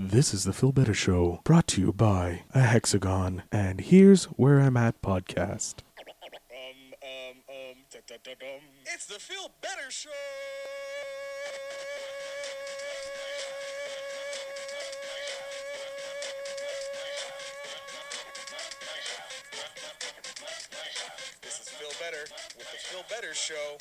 This is the Phil Better Show, brought to you by a Hexagon, and here's where I'm at podcast. Um, um, um. It's the Feel Better Show! This is Feel Better with the Feel Better Show.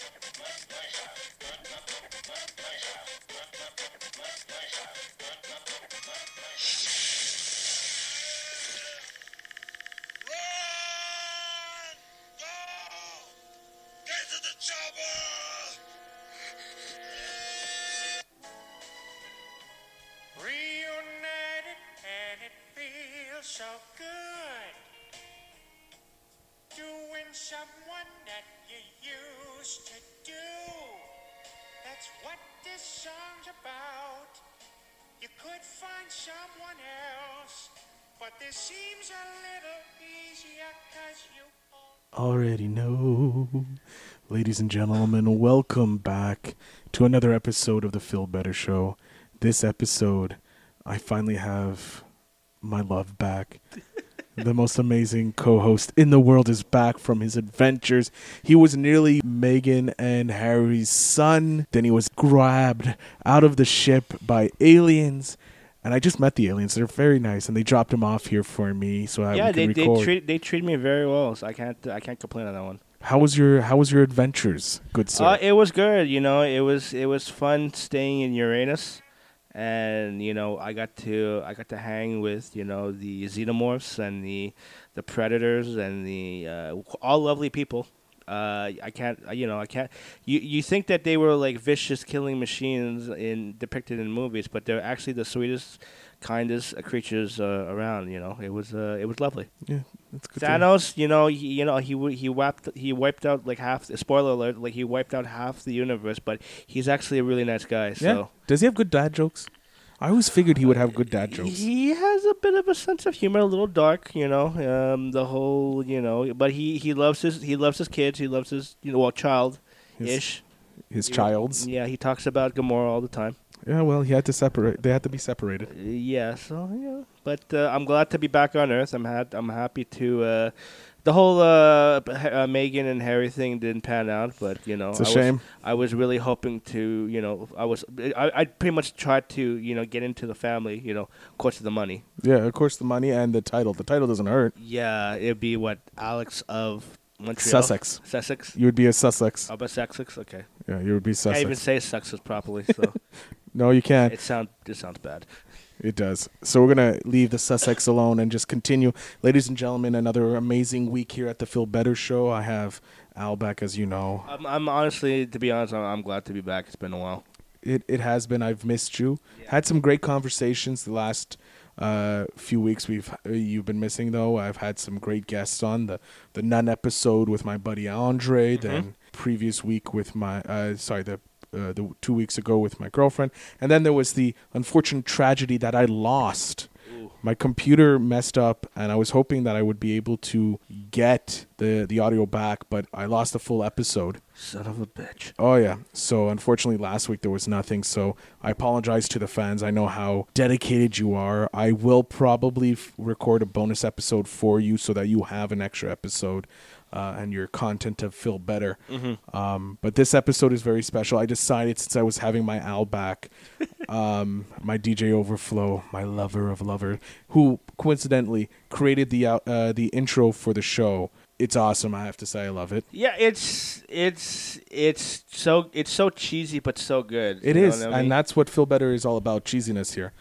Could find someone else, but this seems a little easier cause you Already know. Ladies and gentlemen, welcome back to another episode of the Phil Better Show. This episode, I finally have my love back. The most amazing co host in the world is back from his adventures. He was nearly Meghan and Harry's son. Then he was grabbed out of the ship by aliens. And I just met the aliens. They're very nice, and they dropped him off here for me, so I yeah, they can they record. treat they treat me very well, so I can't I can't complain on that one. how was your How was your adventures, good sir? Uh, it was good, you know. It was it was fun staying in Uranus, and you know I got to I got to hang with you know the xenomorphs and the the predators and the uh, all lovely people. Uh, I can't you know I can't. You you think that they were like vicious killing machines in depicted in movies, but they're actually the sweetest, kindest creatures uh, around. You know, it was uh, it was lovely. yeah, that's good. Thanos, you know, he, you know, he he wiped he wiped out like half. Spoiler alert! Like he wiped out half the universe, but he's actually a really nice guy. Yeah. So Does he have good dad jokes? I always figured he would have good dad jokes. he has a bit of a sense of humor, a little dark, you know. Um, the whole, you know, but he he loves his he loves his kids. He loves his you know, well, child ish. His child's. Yeah, he talks about Gamora all the time. Yeah, well, he had to separate. They had to be separated. Uh, Yeah, so yeah, but uh, I'm glad to be back on Earth. I'm ha- I'm happy to. Uh, the whole uh, uh, Meghan and Harry thing didn't pan out, but you know, It's a I shame. Was, I was really hoping to, you know, I was, I, I pretty much tried to, you know, get into the family, you know, of course, the money. Yeah, of course, the money and the title. The title doesn't hurt. Yeah, it'd be what Alex of Montreal, Sussex. Sussex. You would be a Sussex. How about Sussex? Okay, Yeah, you would be can't even Sussex. say Sussex properly, so No, you can't. it sound it sounds bad. It does. So we're gonna leave the Sussex alone and just continue, ladies and gentlemen. Another amazing week here at the Phil Better Show. I have Al back, as you know. I'm, I'm honestly, to be honest, I'm, I'm glad to be back. It's been a while. It it has been. I've missed you. Had some great conversations the last uh, few weeks. We've uh, you've been missing though. I've had some great guests on the the Nun episode with my buddy Andre. Then previous week with my uh, sorry the. Uh, the two weeks ago with my girlfriend, and then there was the unfortunate tragedy that I lost. My computer messed up, and I was hoping that I would be able to get the the audio back, but I lost a full episode. Son of a bitch. Oh yeah. So unfortunately, last week there was nothing. So I apologize to the fans. I know how dedicated you are. I will probably f- record a bonus episode for you so that you have an extra episode. Uh, and your content to feel better. Um, but this episode is very special. I decided since I was having my Al back, um, my DJ Overflow, my lover of lover, who coincidentally created the uh, the intro for the show. It's awesome. I have to say, I love it. Yeah, it's it's it's so it's so cheesy but so good. It is, I mean? and that's what Feel Better is all about. Cheesiness here.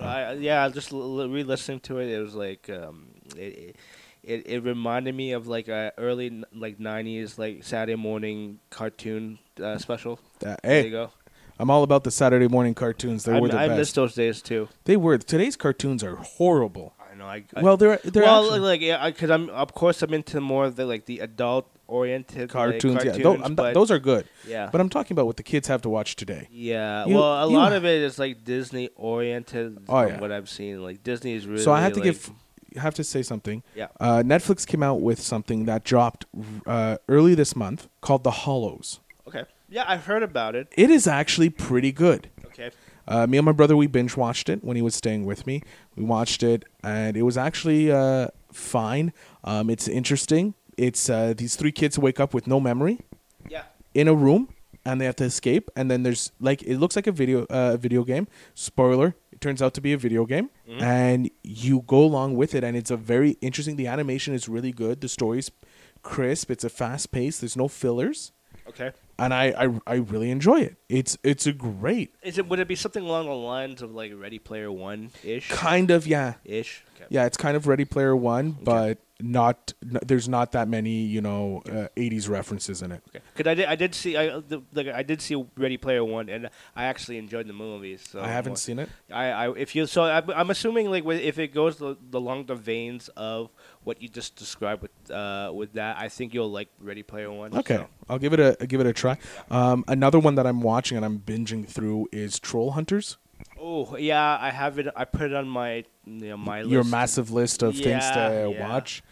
I, yeah, just re-listening to it, it was like um, it, it it it reminded me of like a early like '90s like Saturday morning cartoon uh, special. Uh, There you go. I'm all about the Saturday morning cartoons. They I, were the I best. miss those days too. They were. Today's cartoons are horrible. I know. I, I Well, they're they're well, actually like yeah, because I'm of course I'm into more of the like the adult oriented cartoons. Like, yeah, cartoons, Tho- I'm- but, those are good. yeah. But I'm talking about what the kids have to watch today. yeah, You- well, a lot of it is like Disney oriented. Oh, from yeah. what I've seen, like Disney is really. so I have to like, give, have to say something. Yeah. Uh, Netflix came out with something that dropped uh, early this month called The Hollows. Okay. Yeah, I've heard about it. It is actually pretty good. Okay. Uh, me and my brother we binge watched it when he was staying with me. We watched it and it was actually uh, fine. Um, it's interesting. It's uh, these three kids wake up with no memory Yeah. in a room and they have to escape and then there's like it looks like a video uh, video game spoiler turns out to be a video game mm-hmm. and you go along with it and it's a very interesting the animation is really good the story's crisp it's a fast pace there's no fillers Okay. and I, I i really enjoy it it's it's a great Is it would it be something along the lines of like Ready Player One ish? kind of yeah Ish. Okay. yeah it's kind of ready player one but not n- there's not that many you know uh, 80s references in it Okay. Cause I did I did see I the, like I did see Ready Player One and I actually enjoyed the movie. So i haven't seen it I, I if you so I, I'm assuming like if it goes the, the along the veins of what you just described with uh with that I think you'll like Ready Player One. Okay, so. I'll give it a I'll give it a try. Um, another one that I'm watching and I'm binging through is Troll Hunters. Oh yeah, I have it. I put it on my you know, my Your list. massive list of things Yeah, to yeah. watch.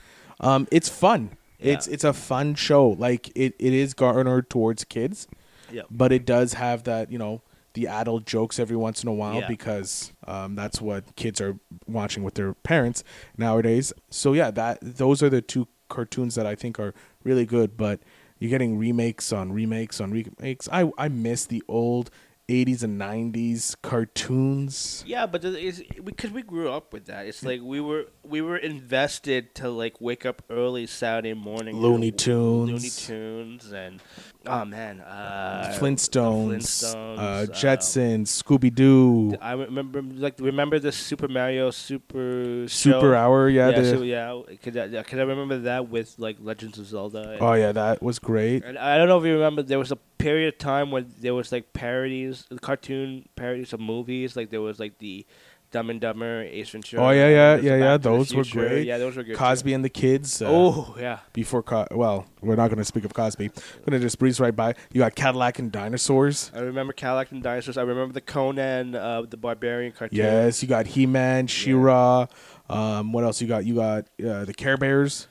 Um, it's fun. It's Yeah. it's a fun show. Like it, it is garnered towards kids, Yep. but it does have that you know the adult jokes every once in a while because um, that's what kids are watching with their parents nowadays. So yeah, that those are the two cartoons that I think are really good. But you're getting remakes on remakes on remakes. I I miss the old 80s and 90s cartoons. Yeah, but is because we grew up with that. It's hmm. like we were we were invested to like wake up early Saturday morning. Looney Tunes. Looney Tunes, and oh man, uh, Flintstones, Flintstones, uh, uh, Jetsons, Scooby Doo, I remember like remember the Super Mario Super Super show? Hour. Yeah, yeah, so, yeah. Could I, yeah, could I remember that with like Legends of Zelda? Oh yeah, that was great. and I don't know if you remember, there was a period of time when there was like parodies, cartoon parodies of movies. Like there was like the Dumb and Dumber, Ace Ventura. Oh, yeah, yeah, yeah, yeah, those were great. Yeah, those were good. too. Cosby and the Kids. Uh, Oh yeah. before Co- well, we're not going to speak of Cosby. We're going to just breeze right by. You got Cadillac and Dinosaurs. I remember Cadillac and Dinosaurs. I remember the Conan, uh, the Barbarian cartoon. Yes, you got He-Man, She-Ra. Um, what else you got? You got uh, the Care Bears.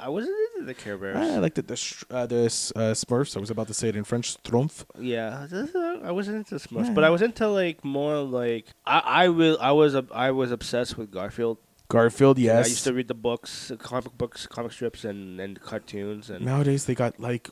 I wasn't into the Care Bears. I liked it. The uh, the uh, Smurfs. I was about to say it in French. Strumpf. Yeah, I wasn't into this much, but I was into like more like I I will I was ob- I was obsessed with Garfield. Garfield. Yes. I used to read the books, uh, comic books, comic strips, and and cartoons, and Nowadays they got like,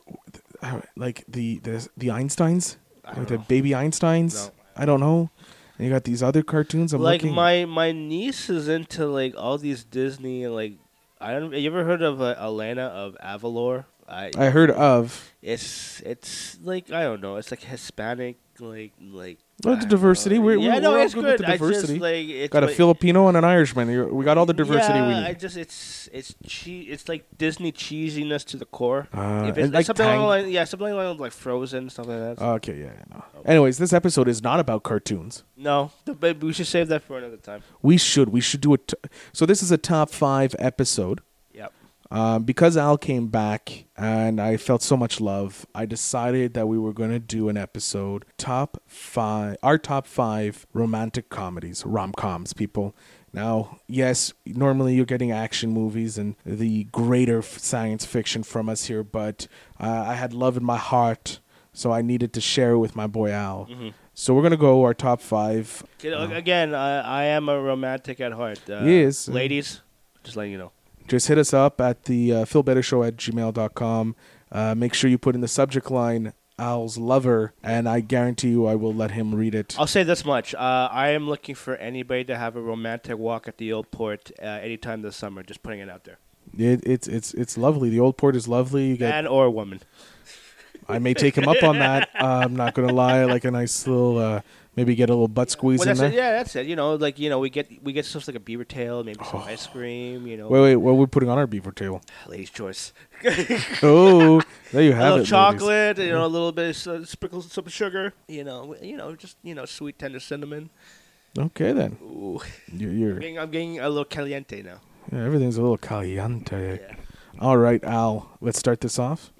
uh, like the the the Einsteins, like the know. baby Einsteins. No. I don't know. And you got these other cartoons. I'm like looking. my my niece is into like all these Disney like I don't. You ever heard of uh, Elena of Avalor? I I heard of. it's it's like I don't know. It's like Hispanic like like. I the diversity. We're- yeah, we're- no, we're it's good good. with the I just diversity. like Got a like- Filipino and an Irishman. We got all the diversity yeah, we I just it's it's che- it's like Disney cheesiness to the core. Uh, if it's, like something Tang- line, yeah, something along like Frozen, stuff like that. Okay, yeah, yeah, no. Anyways, this episode is not about cartoons. no, but we should save that for another time. We should. We should do it. So this is a top five episode. Um, because Al came back and I felt so much love, I decided that we were going to do an episode top five, our top five romantic comedies, rom coms, people. Now, yes, normally you're getting action movies and the greater science fiction from us here, but uh, I had love in my heart, so I needed to share it with my boy Al. Mm-hmm. So we're going to go our top five. Uh, Again, I, I am a romantic at heart. Uh, Yes. ladies, just letting you know. Just hit us up at the uh, philbettershow at gmail.com. Uh, make sure you put in the subject line Al's lover, and I guarantee you I will let him read it. I'll say this much: uh, I am looking for anybody to have a romantic walk at the old port uh, anytime this summer. Just putting it out there, It, it's it's it's lovely. The old port is lovely. You get, man or a woman. I may take him up on that. Uh, I'm not gonna lie. Like a nice little, uh, maybe get a little butt squeeze Well, in there. it. Yeah, that's it. You know, like you know, we get we get stuff like a beaver tail, maybe some ice cream. You know, Wait, wait. What are we putting on our beaver table? ladies' choice. Oh, there you a have little it. ladies. chocolate, you know, a little bit of uh, sprinkles some sugar. You know, you know, just you know, sweet tender cinnamon. Okay then. Ooh, You're, I'm getting, I'm getting a little caliente now. yeah, everything's a little caliente. Yeah. All right, Al. Let's start this off.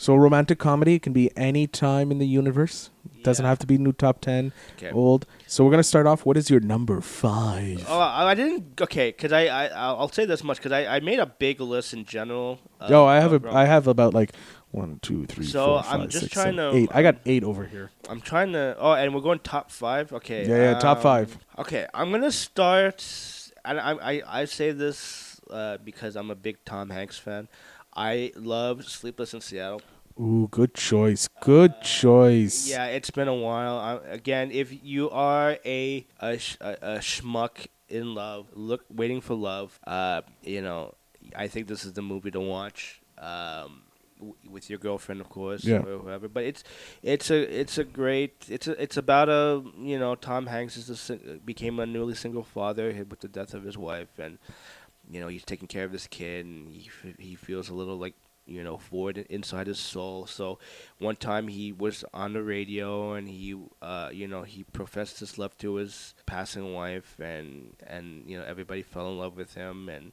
So romantic comedy can be any time in the universe. Doesn't have to be new top ten. Okay. Old. So we're gonna start off. What is your number five? Oh, I didn't. Okay, because I, I I'll say this much because I, I made a big list in general. of- oh, I have a. I have about like one, two, three, So, four, I'm just six, trying seven, to- eight. I got eight over here. I'm trying to. Oh, and we're going top five. Okay. Yeah, yeah, top um, five. Okay, I'm gonna start. And I I I say this uh, because I'm a big Tom Hanks fan. I love Sleepless in Seattle. Ooh, good choice. Good choice. Yeah, it's been a while. I, again, if you are a a, sh- a a schmuck in love, look waiting for love, uh, you know, I think this is the movie to watch. Um, w- with your girlfriend, of course, Yeah. or whoever. But it's it's a it's a great it's a it's about a you know Tom Hanks is a, became a newly single father with the death of his wife, and you know he's taking care of this kid, and he he feels a little like you know void inside his soul. So one time he was on the radio and he uh, you know he professed his love to his passing wife, and and you know everybody fell in love with him, and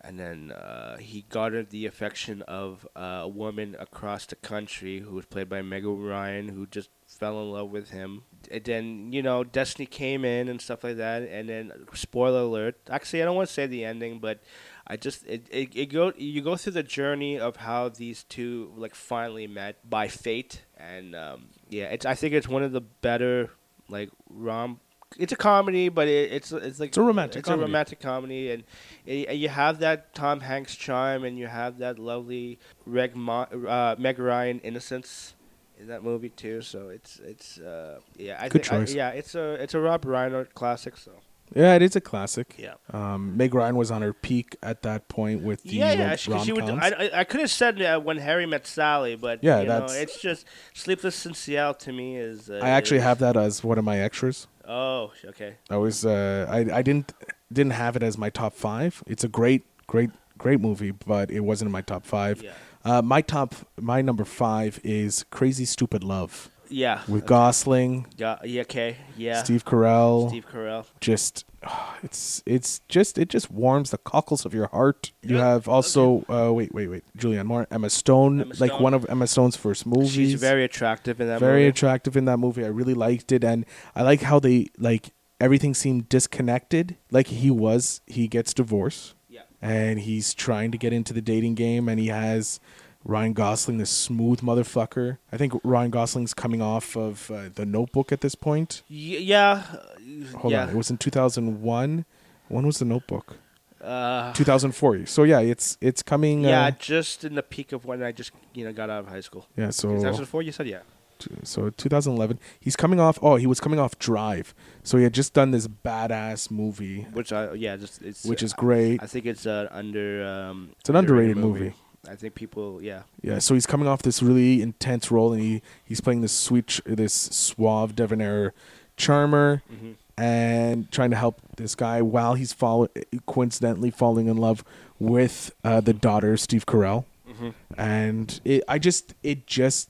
and then uh, he garnered the affection of uh, a woman across the country who was played by Meg Ryan, who just fell in love with him. And then you know Destiny came in and stuff like that, and then spoiler alert. Actually, I don't want to say the ending, but I just it, it, it go you go through the journey of how these two like finally met by fate, and um, yeah, it's I think it's one of the better like rom. It's a comedy, but it, it's it's like It's a romantic It's comedy. a romantic comedy, and y- you have that Tom Hanks charm, and you have that lovely Reg Mo- uh, Meg Ryan innocence in that movie too. So it's it's uh, yeah, I Good think I- choice. yeah, it's a it's a Rob Reiner classic. So Yeah, it is a classic. yeah. Um, Meg Ryan was on her peak at that point with the Yeah, yeah. She, she would. I, I, I could have said uh, when Harry met Sally, but Yeah, you know, that's- it's just Sleepless in Seattle to me is. Uh, I actually is- have that as one of my extras. Oh, okay. I was uh, I I didn't didn't have it as my top five. It's a great great great movie, but it wasn't in my top five. Yeah. Uh, my top my number five is Crazy Stupid Love Yeah. with okay. Gosling, Yeah. Yeah. Okay. Yeah. Steve Carell. Steve Carell. Just it's it's just it just warms the cockles of your heart. You Yeah, have also uh, wait wait wait Julianne Moore, Emma Stone, Emma like one of Emma Stone's first movies. She's very attractive in that movie. very movie. attractive in that movie. I really liked it, and I like how they like everything seemed disconnected. Like he was, he gets divorced. And he's trying to get into the dating game, and he has Ryan Gosling, the smooth motherfucker. I think Ryan Gosling's coming off of uh, the Notebook at this point. Y- yeah. Hold yeah. on, it was in two thousand one. When was the Notebook? Uh, Two thousand four. So yeah, it's it's coming. yeah, uh, just in the peak of when I just you know got out of high school. yeah. So 2004, you said yeah. So 2011 he's coming off oh he was coming off drive so he had just done this badass movie Which I yeah just it's which is great I think it's uh, under. Um, It's an underrated movie. I think people yeah. yeah so he's coming off this really intense role and he he's playing this sweet this suave debonair charmer hmm and trying to help this guy while he's follow- coincidentally falling in love with uh, the daughter Steve Carell hmm and it, I just it just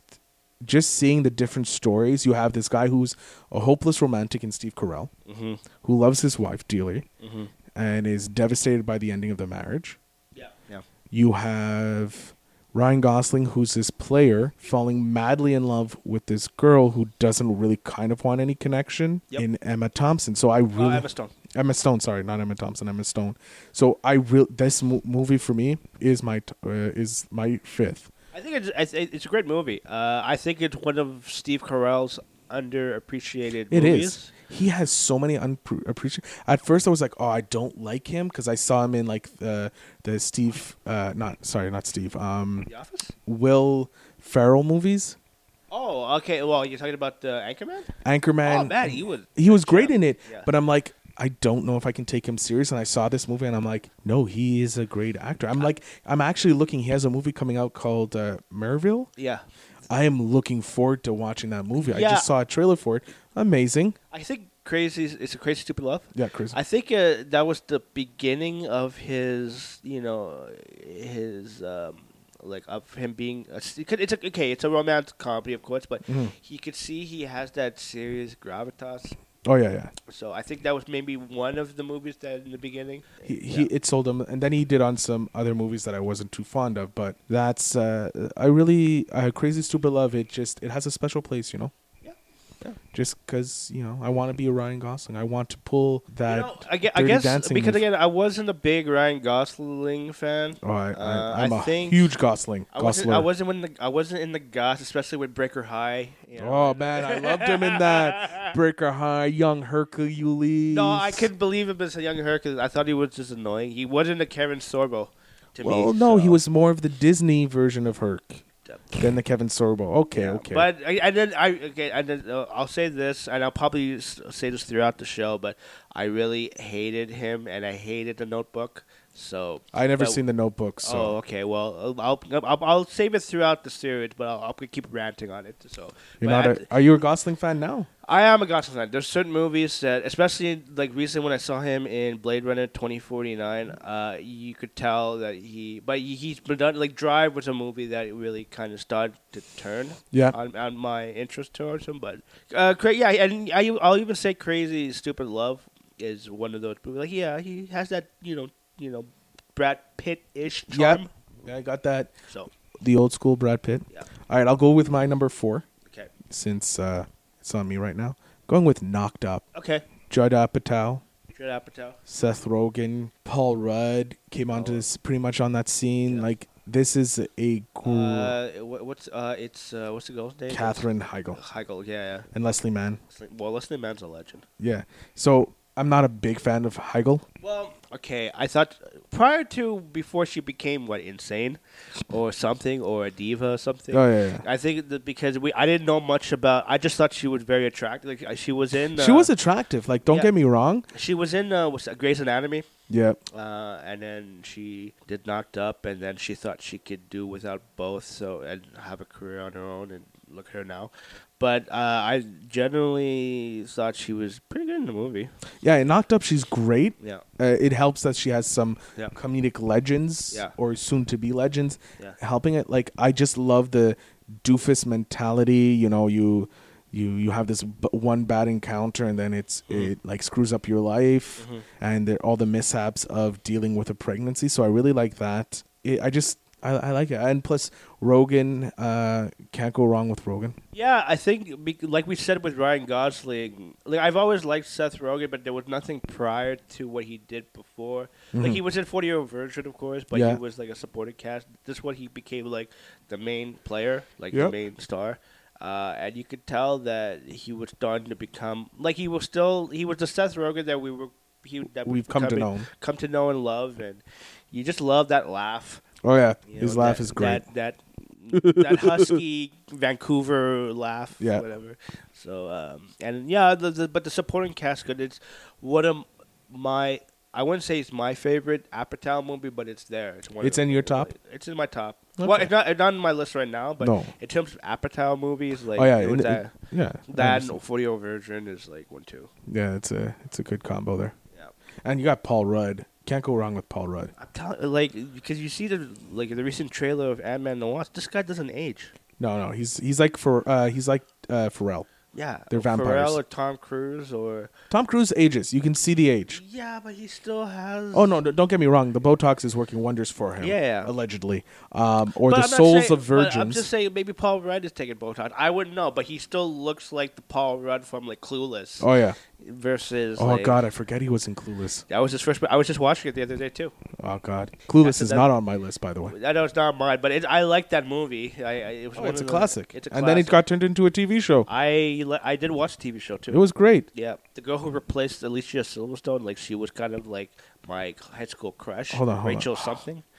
just seeing the different stories you have this guy who's a hopeless romantic in Steve Carell hmm who loves his wife dearly hmm and is devastated by the ending of the marriage. Yeah. Yeah. You have Ryan Gosling, who's this player, falling madly in love with this girl who doesn't really kind of want any connection Yep. in Emma Thompson. So I Oh, really Emma Stone. Emma Stone, sorry, not Emma Thompson, Emma Stone. So I real this mo- movie for me is my t- uh, is my fifth. I think it's it's a great movie. Uh, I think it's one of Steve Carell's underappreciated It is. movies. He has so many unappreciated. At first, I was like, "Oh, I don't like him" because I saw him in like the the Steve, uh, not sorry, not Steve, um, The Office. Will Ferrell movies, Oh, okay. Well, you're talking about uh, Anchorman. Anchorman. oh man, he was he was great in it, Yeah. but I'm like, I don't know if I can take him serious. And I saw this movie, and I'm like, no, he is a great actor. I'm like, I'm actually looking. He has a movie coming out called uh, Marwen. Yeah. I am looking forward to watching that movie. I just saw a trailer for it. Amazing. I think Crazy. It's a Crazy Stupid Love. Yeah, crazy. I think uh, that was the beginning of his, you know, his um, like of him being. A, it's a, okay. It's a romantic comedy, of course, but Mhm. he could see he has that serious gravitas Oh yeah, yeah. So I think that was maybe one of the movies that in the beginning. He, he Yeah. it sold him, and then he did on some other movies that I wasn't too fond of. But that's uh, I really uh, Crazy Stupid Love. It just it has a special place, you know. Yeah. Just because you know I want to be a Ryan Gosling. I want to pull that. You know, I, I guess Dancing because again, I wasn't a big Ryan Gosling fan. oh, I, uh, I, I'm I a think- huge Gosling. I wasn't. Gosler. I wasn't in the. I wasn't in the Goss, especially with Breaker High. you know. Oh man, I loved him in that Breaker High, Young Hercules. No, I couldn't believe him as a young Hercules. I thought he was just annoying. He wasn't a Kevin Sorbo to me. Well, no, he was more of the Disney version of Herc than the Kevin Sorbo. Okay, Yeah, okay. But I, and then I okay, and then uh, I'll say this, and I'll probably say this throughout the show, but I really hated him, and I hated the Notebook. So I never but- seen the Notebook, so Oh, okay. Well, I'll, I'll I'll save it throughout the series, but I'll, I'll keep ranting on it. So you're but not. A, are you a Gosling fan now? I am a Gosling fan. There's certain movies that, especially like recently when I saw him in Blade Runner 2049, uh, you could tell that he, but he, he's been done. Like Drive was a movie that really kind of started to turn Yeah. on, on my interest towards him. But uh, cra- yeah, and I, I'll even say Crazy Stupid Love is one of those movies. Like yeah, he has that you know you know Brad Pitt ish Yep. charm. Yeah, I got that. So The old school Brad Pitt. Yeah. All right, I'll go with my number four okay, since uh, it's on me right now. Going with Knocked Up. okay, Judd Apatow, Judd Apatow. Seth Rogen, Paul Rudd came onto Oh. this pretty much on that scene. Yeah. Like this is a cool Uh, what's uh, it's uh, what's the girl's name? Katherine Heigl Heigl. Yeah, yeah. and Leslie Mann. Well, Leslie Mann's a legend. Yeah. So I'm not a big fan of Heigl. Well, okay. I thought prior to before she became what insane, or something, or a diva or something. Oh yeah. yeah. I think that because we I didn't know much about. I just thought she was very attractive. Like uh, she was in. Uh, she was attractive. Like, don't yeah. get me wrong. She was in uh, that, Grey's Anatomy. Yeah. Uh, and then she did knocked up, and then she thought she could do without both, so and have a career on her own, and look at her now. But uh, I generally thought she was pretty good in the movie. Yeah. In Knocked Up, she's great. Yeah, Uh, it helps that she has some Yeah. comedic legends Yeah. or soon to be legends yeah, helping it. Like I just love the doofus mentality. You know, you you you have this b- one bad encounter and then it's Mm-hmm. it like screws up your life and all the mishaps of dealing with a pregnancy. So I really like that. It, I just I, I like it. And plus Rogen, uh, can't go wrong with Rogen. yeah. I think like we said with Ryan Gosling, like I've always liked Seth Rogen, but there was nothing prior to what he did before. Like he was in Forty Year Old Virgin, of course, but Mm-hmm. Yeah. he was like a supporting cast. This one he became like the main player, like Yep. the main star. Uh, and you could tell that he was starting to become like he was still he was the Seth Rogen that we were he that We've come to know. come to know and love, and you just love that laugh. Oh yeah, you his know, laugh that- is great. That that, that husky Vancouver laugh, Yeah. whatever. So um, and yeah, the, the, but the supporting cast good. It's one of my I wouldn't say it's my favorite Apatow movie, but it's there. It's one. It's of in your top? It's in my top. Okay. Well, it's not it's not on my list right now, but No. in terms of Apatow movies, like oh yeah, it was in- that yeah. That and Forty Year Old Virgin is like one two. Yeah, it's a it's a good combo there. Yeah. And you got Paul Rudd. Can't go wrong with Paul Rudd. I'm telling like because you see the like the recent trailer of Ant Man the Wasp. This guy doesn't age. No, no, he's he's like for uh he's like uh Pharrell. Yeah, They're vampires. Pharrell or Tom Cruise or Tom Cruise ages. You can see the age. yeah, but he still has. Oh no, don't get me wrong. The Botox is working wonders for him. Yeah, yeah. allegedly. Um, or But the souls saying- of but I'm virgins. just saying maybe Paul Rudd is taking Botox. I wouldn't know, but he still looks like the Paul Rudd from like Clueless oh yeah. versus. Oh like- god, I forget he was in Clueless. That was his first. I was just watching it the other day too. Oh god, Clueless is that- not on my list, by the way. I know it's not mine, but it, I like that movie. I, I it was Oh, it's a classic. It's a classic. and then it got turned into a TV show. I I did watch the TV show too. It was great. Yeah, the girl who replaced Alicia Silverstone, like she was kind of like my high school crush. Hold on, hold on. Rachel something.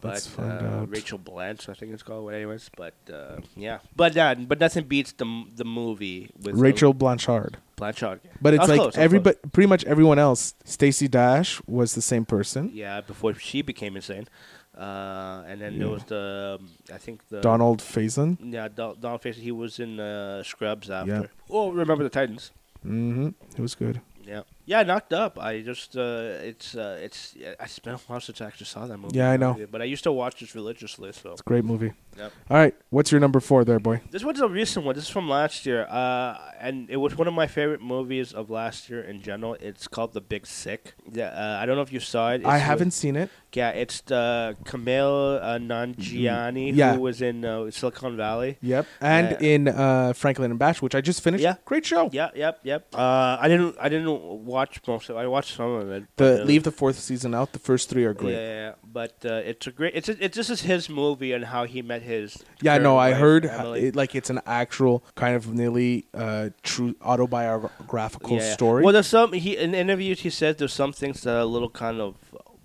But uh. Rachel Blanche, I think it's called. But anyways, but uh, yeah, but uh, but nothing beats the the movie with Rachel Blanchard. Blanchard. But it's like close, everybody, pretty much everyone else. Stacey Dash was the same person. Yeah, before she became insane, uh, and then there was the um, I think the Donald Faison. Yeah, Don- Donald Faison. He was in uh, Scrubs after. Yeah. Oh, remember the Titans? Mm-hmm. It was good. Yeah. Yeah, knocked up. I just uh, it's uh, it's I spent a while since I actually saw that movie. Yeah, I know. But I used to watch this religiously. So it's a Great movie. Yep. All right, what's your number four there, boy? this one's a recent one. This is from last year, uh, and it was one of my favorite movies of last year in general. It's called The Big Sick. Yeah, uh, I don't know if you saw it. It's I haven't seen it. Yeah, it's the Kumail uh, Nanjiani Yeah. who was in uh, Silicon Valley. Yep. And Uh, in uh, Franklin and Bash, which I just finished. Yeah. Great show. Yeah, yep, yep. Uh, I didn't, I didn't watch most of. it. I watched some of it. The uh, leave the fourth season out. The first three are great. Yeah, yeah, yeah. but uh, it's a great. It's a, it. This is his movie and how he met his. Yeah, no, I heard it, like it's an actual kind of nearly uh, true autobiographical Yeah, yeah. story. Well, there's some. He in interviews he says there's some things that are a little kind of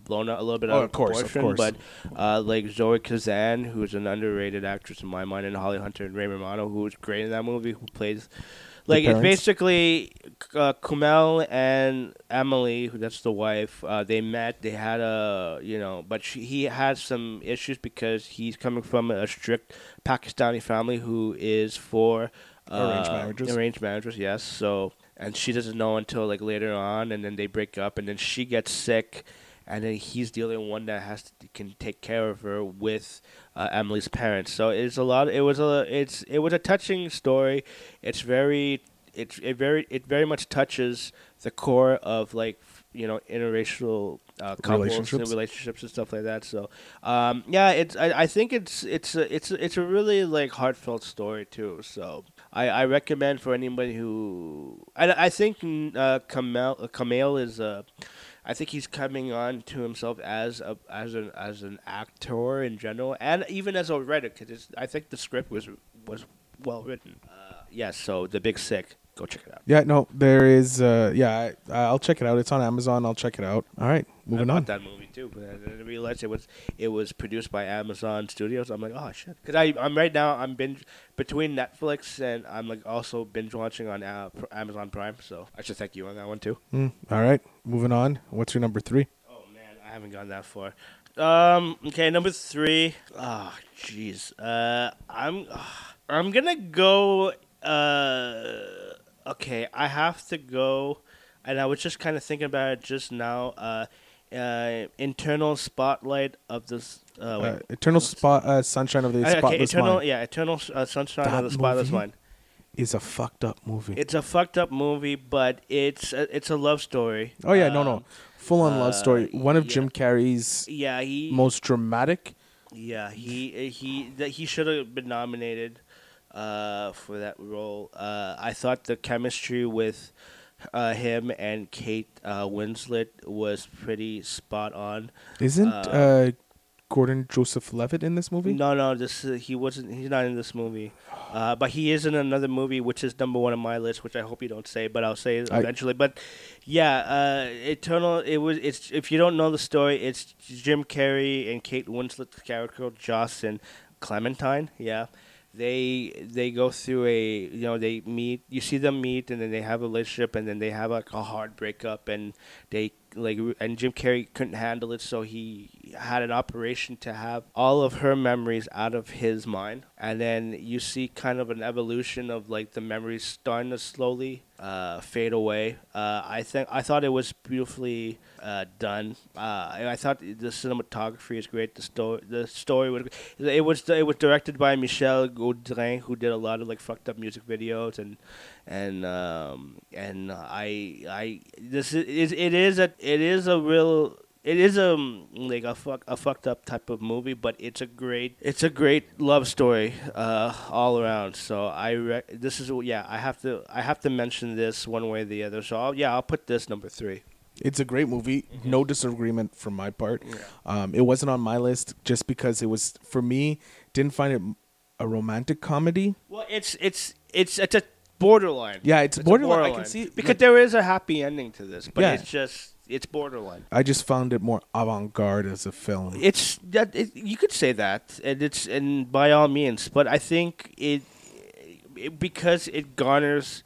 blown out a little bit Oh, out of course, of proportion, course. but uh, like Zoe Kazan, who's an underrated actress in my mind, and Holly Hunter and Ray Romano, who was great in that movie, who plays. Like it's basically uh, Kumail and Emily, who that's the wife. Uh, they met. They had a you know, but she, he had some issues because he's coming from a strict Pakistani family who is for uh, Arranged marriages. Arranged marriages, yes. So and she doesn't know until like later on, and then they break up, and then she gets sick, and then he's the only one that has to can take care of her with uh, Emily's parents. So it's a lot. It was a it's it was a touching story. It's very it's it very it very much touches the core of like you know interracial uh, couples Relationships. and relationships and stuff like that. So um, yeah, it's I, I think it's it's a, it's a, it's a really like heartfelt story too. So I, I recommend for anybody who I, I think uh, Kumail uh, Kumail is uh, I think he's coming on to himself as a as an as an actor in general and even as a writer because I think the script was was well written. Uh, yes, so the Big Sick, go check it out. yeah, no, there is. Uh, yeah, I, I'll check it out. It's on Amazon. I'll check it out. All right, moving I on. that movie too, but I didn't realize it was it was produced by Amazon Studios. I'm like, oh shit, because I I'm right now I'm binge between Netflix and I'm like also binge watching on uh, Amazon Prime. So I should thank you on that one too. Mm, all right, moving on. What's your number three? Oh man, I haven't gone that far. Um. Okay, number three. Oh, jeez. Uh, I'm. I'm gonna go. Uh. Okay, I have to go, and I was just kind of thinking about it just now. Uh, uh, internal spotlight of this. Uh, wait. Uh, Eternal spot, uh, Sunshine of the Uh, okay, Spotless eternal. Mind Yeah, eternal uh, sunshine That of the spotless mind. is a fucked up movie. It's a fucked up movie, but it's a, it's a love story. oh yeah, no, no, Um, full on love uh, story. One of yeah. Jim Carrey's Yeah, he most dramatic. Yeah, he he that he should have been nominated uh, for that role. Uh, I thought the chemistry with uh, him and Kate uh, Winslet was pretty spot on. Isn't Uh, uh, Gordon Joseph Levitt in this movie? No, no, this he wasn't. He's not in this movie, uh, but he is in another movie, which is number one on my list, which I hope you don't say, but I'll say it I- eventually. But yeah, uh, Eternal. It was. It's if you don't know the story, it's Jim Carrey and Kate Winslet's character Joss and Clementine. Yeah. They they go through a you know they meet you see them meet and then they have a relationship and then they have like a hard breakup and they like and Jim Carrey couldn't handle it so he had an operation to have all of her memories out of his mind. And then you see kind of an evolution of like the memories starting to slowly uh, fade away. Uh, I think I thought it was beautifully uh, done uh, I thought the cinematography is great the story the story was it was it was directed by Michel Gondry who did a lot of like fucked up music videos and and um, and I I this is it is a it is a real it is a like a fuck a fucked up type of movie, but it's a great it's a great love story uh, all around. So I rec- this is yeah I have to I have to mention this one way or the other. So I'll, yeah I'll put this number three. It's a great movie. No disagreement from my part. Um, it wasn't on my list just because it was for me. Didn't find it a romantic comedy. Well, it's it's it's it's a borderline. Yeah, it's a borderline. I can see- because like- there is a happy ending to this, but Yeah. it's just it's borderline. I just found it more avant-garde as a film. It's that it, you could say that, and it's and by all means, but I think it, it because it garners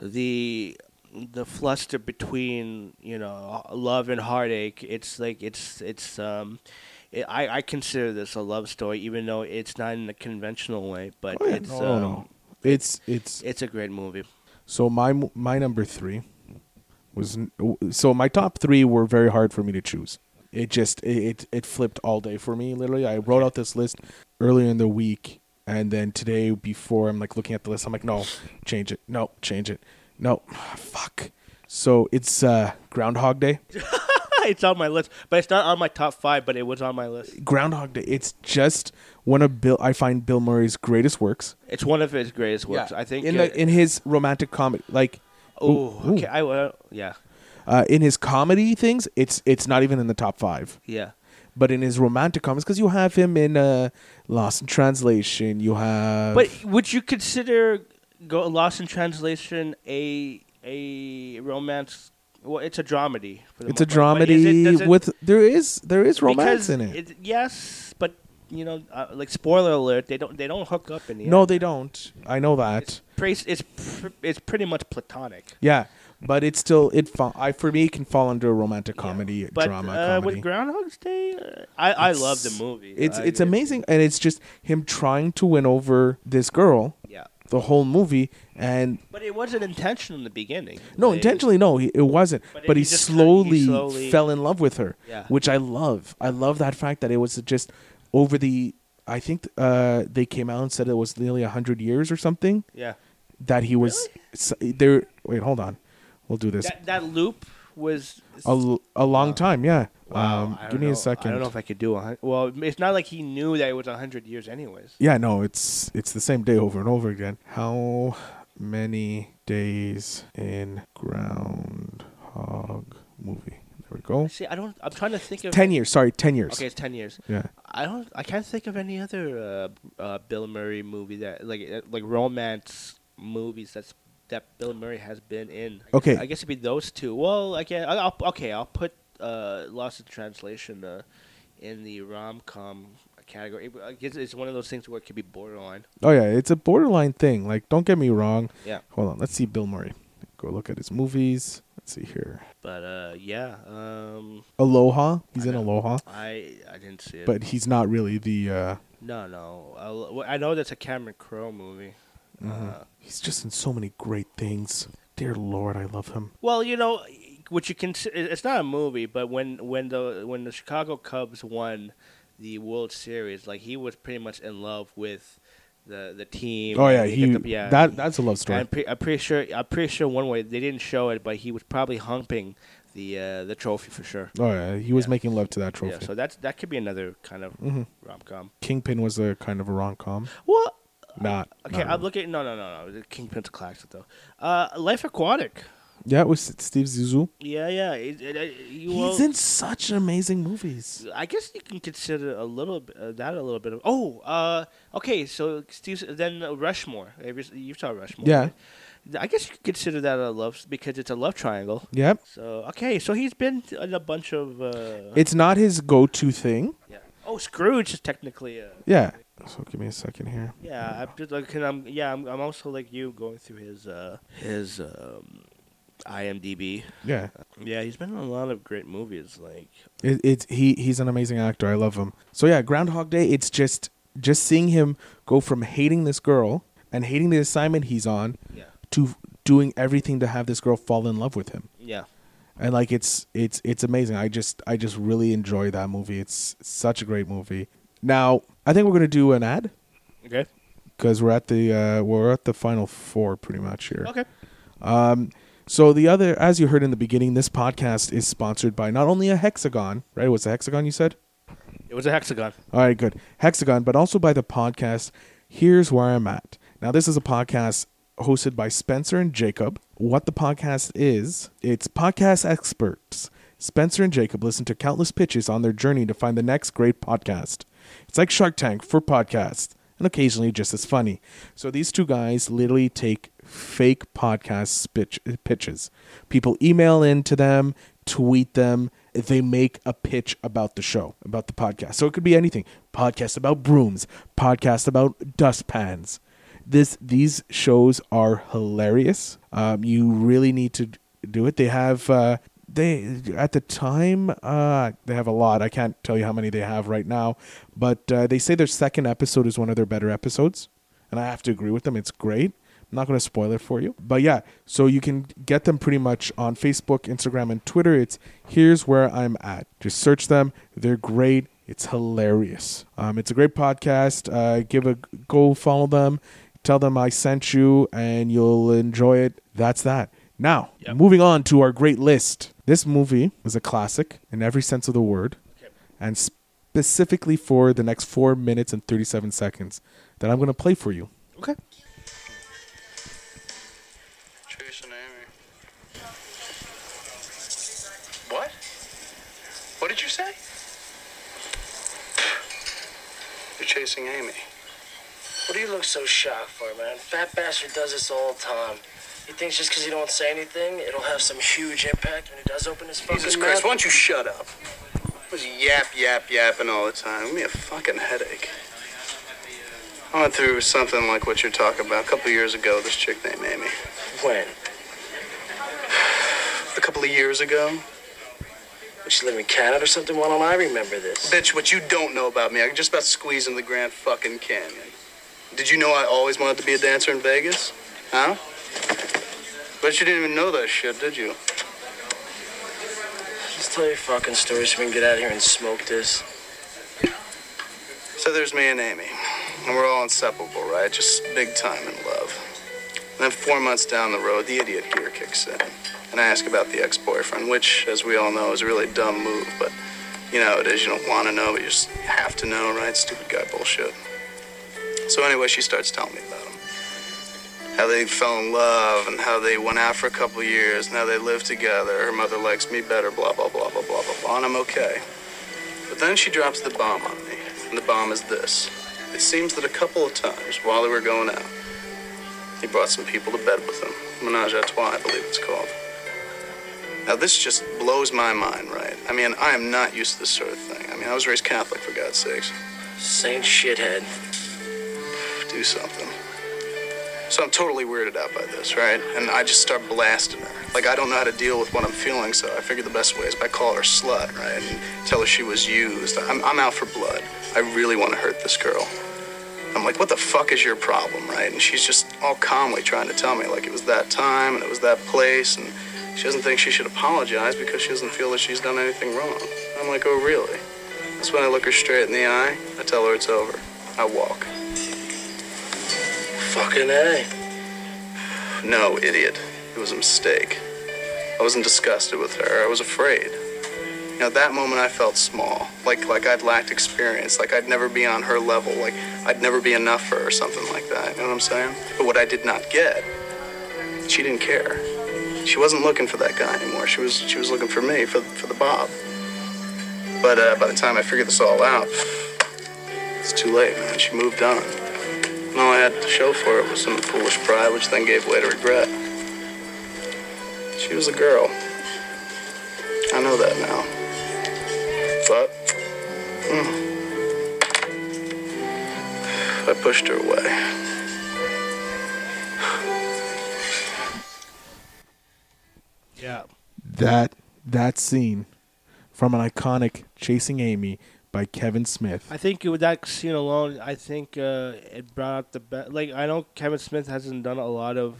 the the fluster between you know love and heartache. It's like it's it's um. It, I, I consider this a love story, even though it's not in a conventional way. But Oh, yeah. it's no, um, no. It's it's it's a great movie. so my my number three was so my top three were very hard for me to choose. It just it, it flipped all day for me. Literally, I wrote out this list earlier in the week, and then today before I'm like looking at the list, I'm like, no, change it, no, change it, no, fuck. So it's uh, Groundhog Day. it's on my list, but it's not on my top five. But it was on my list. Groundhog Day. It's just one of Bill. I find Bill Murray's greatest works. It's one of his greatest works. I think. in uh, the, in his romantic comedy, like oh, okay. I will. Yeah, uh, in his comedy things, it's it's not even in the top five. yeah. But in his romantic comedies, because you have him in uh, Lost in Translation, you have. But would you consider Go, Lost in Translation a a romance? Well, it's a dramedy. For the it's a part, but is dramedy it- it- with there is there is romance in it. Yes, but you know, uh, like spoiler alert, they don't they don't hook up in the No, end. they don't. I know that. It's pre- it's pr- it's pretty much platonic. yeah, but it's still it. Fa- I for me can fall under a romantic Yeah. comedy, But drama uh, comedy. with Groundhog's Day, uh, I I love the movie. It's I- it's amazing, and it's just him trying to win over this girl Yeah, the whole movie, and but it wasn't intentional in the beginning. no, Like, intentionally, no, he, it wasn't. But But, he slowly he slowly- fell in love with her, Yeah. which I love. I love that fact that it was just over the. I think uh, they came out and said it was nearly hundred years or something Yeah, that he was s there. Wait, hold on, we'll do this. that that loop was. a, a long time, yeah. Wow, um, give me know- a second. I don't know if I could do a hun- well. It's not like he knew that it was a hundred years, anyways. Yeah, no, it's it's the same day over and over again. How many days in Groundhog movie? There we go. See, I don't. I'm trying to think of Ten years. Sorry, ten years. Okay, it's ten years. Yeah. I don't. I can't think of any other uh, uh, Bill Murray movie that like uh, like romance movies that's that Bill Murray has been in. I guess- Okay. I guess it'd be those two. Well, I can, I'll, okay, I'll put uh, Lost in Translation uh, in the rom com category. It- I guess it's one of those things where it could be borderline. Oh yeah, it's a borderline thing. Like, don't get me wrong. Yeah. Hold on. Let's see Bill Murray. Go look at his movies. Let's see here. But uh, yeah, um, Aloha. He's I in know. Aloha, I I didn't see it. but he's not really the. uh no, no. I'll, I know that's a Cameron Crowe movie. Mm-hmm. Uh, He's just in so many great things. Dear Lord, I love him. Well, you know, what you can see, it's not a movie, but when when the when the Chicago Cubs won the World Series, like he was pretty much in love with the the team. Oh yeah, and he. the- yeah. That that's a love story. I'm, pre- I'm pretty sure. I'm pretty sure one way they didn't show it, but he was probably humping the uh, the trophy for sure. oh yeah, he was Yeah. making love to that trophy. Yeah, so that's that could be another kind of Mhm. rom com. Kingpin was a kind of a rom com. Well, Not. okay, not I'm really. looking. No, no, no, no. Kingpin's a classic though. Uh, Life Aquatic. Yeah, with Steve Zissou. Yeah, yeah. It, it, it, you, He's in such amazing movies. I guess you can consider a little bit, uh, that a little bit of. Oh, uh, okay. So Steve, then uh, Rushmore. You you saw Rushmore. Yeah. right? I guess you could consider that a love because it's a love triangle. Yep. So okay, so he's been in a bunch of. Uh, It's not his go-to thing. yeah. Oh, Scrooge is technically. A, Yeah. So give me a second here. yeah, I'm just like, 'cause I'm yeah, I'm, I'm also like you going through his uh his um IMDb. Yeah. Yeah, he's been in a lot of great movies. Like It, it's he he's an amazing actor. I love him. So yeah, Groundhog Day. It's just just seeing him go from hating this girl and hating the assignment he's on yeah, to doing everything to have this girl fall in love with him. yeah. And like it's it's it's amazing. I just I just really enjoy that movie. It's such a great movie. Now I think we're gonna do an ad Okay. because we're at the uh, we're at the final four pretty much here. Okay. Um, so the other, as you heard in the beginning, this podcast is sponsored by not only a hexagon, right? What's a hexagon? You said. It was a hexagon. All right, good. Hexagon, but also by the podcast. Here's where I'm at. Now, this is a podcast hosted by Spencer and Jacob. What the podcast is, it's podcast experts. Spencer and Jacob listen to countless pitches on their journey to find the next great podcast. It's like Shark Tank for podcasts, and occasionally just as funny. So these two guys literally take fake podcast pitch, pitches. People email in to them, tweet them. They make a pitch about the show, about the podcast. So it could be anything: podcast about brooms, podcast about dustpans. This these shows are hilarious. Um, you really need to do it. They have uh, they at the time uh, they have a lot. I can't tell you how many they have right now, but uh, they say their second episode is one of their better episodes, and I have to agree with them. It's great. I'm not going to spoil it for you. But yeah, so you can get them pretty much on Facebook, Instagram, and Twitter. It's Here's Where I'm At. Just search them. They're great. It's hilarious. Um, it's a great podcast. Uh, give a go follow them. Tell them I sent you, and you'll enjoy it. That's that. Now, Yep. moving on to our great list. This movie is a classic in every sense of the word, and specifically for the next four minutes and 37 seconds that I'm going to play for you. Okay. Say? You're chasing Amy. What do you look so shocked for, man? Fat bastard does this all the time. He thinks just because he don't say anything, it'll have some huge impact when he does open his fucking Jesus mouth. Christ, why don't you shut up? I Was yap, yap, yapping all the time. Give me a fucking headache. I went through something like what you're talking about a couple of years ago. This chick named Amy. When? A couple of years ago. She live in Canada or something? Why don't I remember this? Bitch, what you don't know about me, I could just about squeeze in the Grand fucking Canyon. Did you know I always wanted to be a dancer in Vegas? Huh? But you didn't even know that shit, did you? Just tell your fucking story so we can get out of here and smoke this. So there's me and Amy. And we're all inseparable, right? Just big time in love. And then four months down the road, the idiot gear kicks in. And I ask about the ex-boyfriend, which, as we all know, is a really dumb move. But you know it is. You don't want to know, but you just have to know, right? Stupid guy bullshit. So anyway, she starts telling me about him. How they fell in love and how they went out for a couple years and how they live together. Her mother likes me better, blah, blah, blah, blah, blah, blah, blah. And I'm okay. But then she drops the bomb on me. And the bomb is this. It seems that a couple of times while they were going out, he brought some people to bed with him. Menage a trois, I believe it's called. Now, this just blows my mind, right? I mean, I am not used to this sort of thing. I mean, I was raised Catholic, for God's sakes. Saint shithead. Do something. So I'm totally weirded out by this, right? And I just start blasting her. Like, I don't know how to deal with what I'm feeling, so I figure the best way is by call her slut, right? And tell her she was used. I'm, I'm out for blood. I really want to hurt this girl. I'm like, what the fuck is your problem, right? And she's just all calmly trying to tell me, like, it was that time and it was that place, and she doesn't think she should apologize because she doesn't feel that she's done anything wrong. I'm like, oh, really? That's when I look her straight in the eye. I tell her it's over. I walk. Fucking A. No, idiot. It was a mistake. I wasn't disgusted with her. I was afraid. You know, that moment I felt small, like like I'd lacked experience, like I'd never be on her level, like I'd never be enough for her or something like that. You know what I'm saying? But what I did not get, she didn't care. She wasn't looking for that guy anymore. She was she was looking for me, for for the Bob. But uh, by the time I figured this all out, it's too late, man. She moved on. And all I had to show for it was some foolish pride, which then gave way to regret. She was a girl. I know that now. But mm, I pushed her away. Yeah. That that scene from an iconic Chasing Amy by Kevin Smith. I think with that scene alone, I think uh, it brought out the best. Like I know Kevin Smith hasn't done a lot of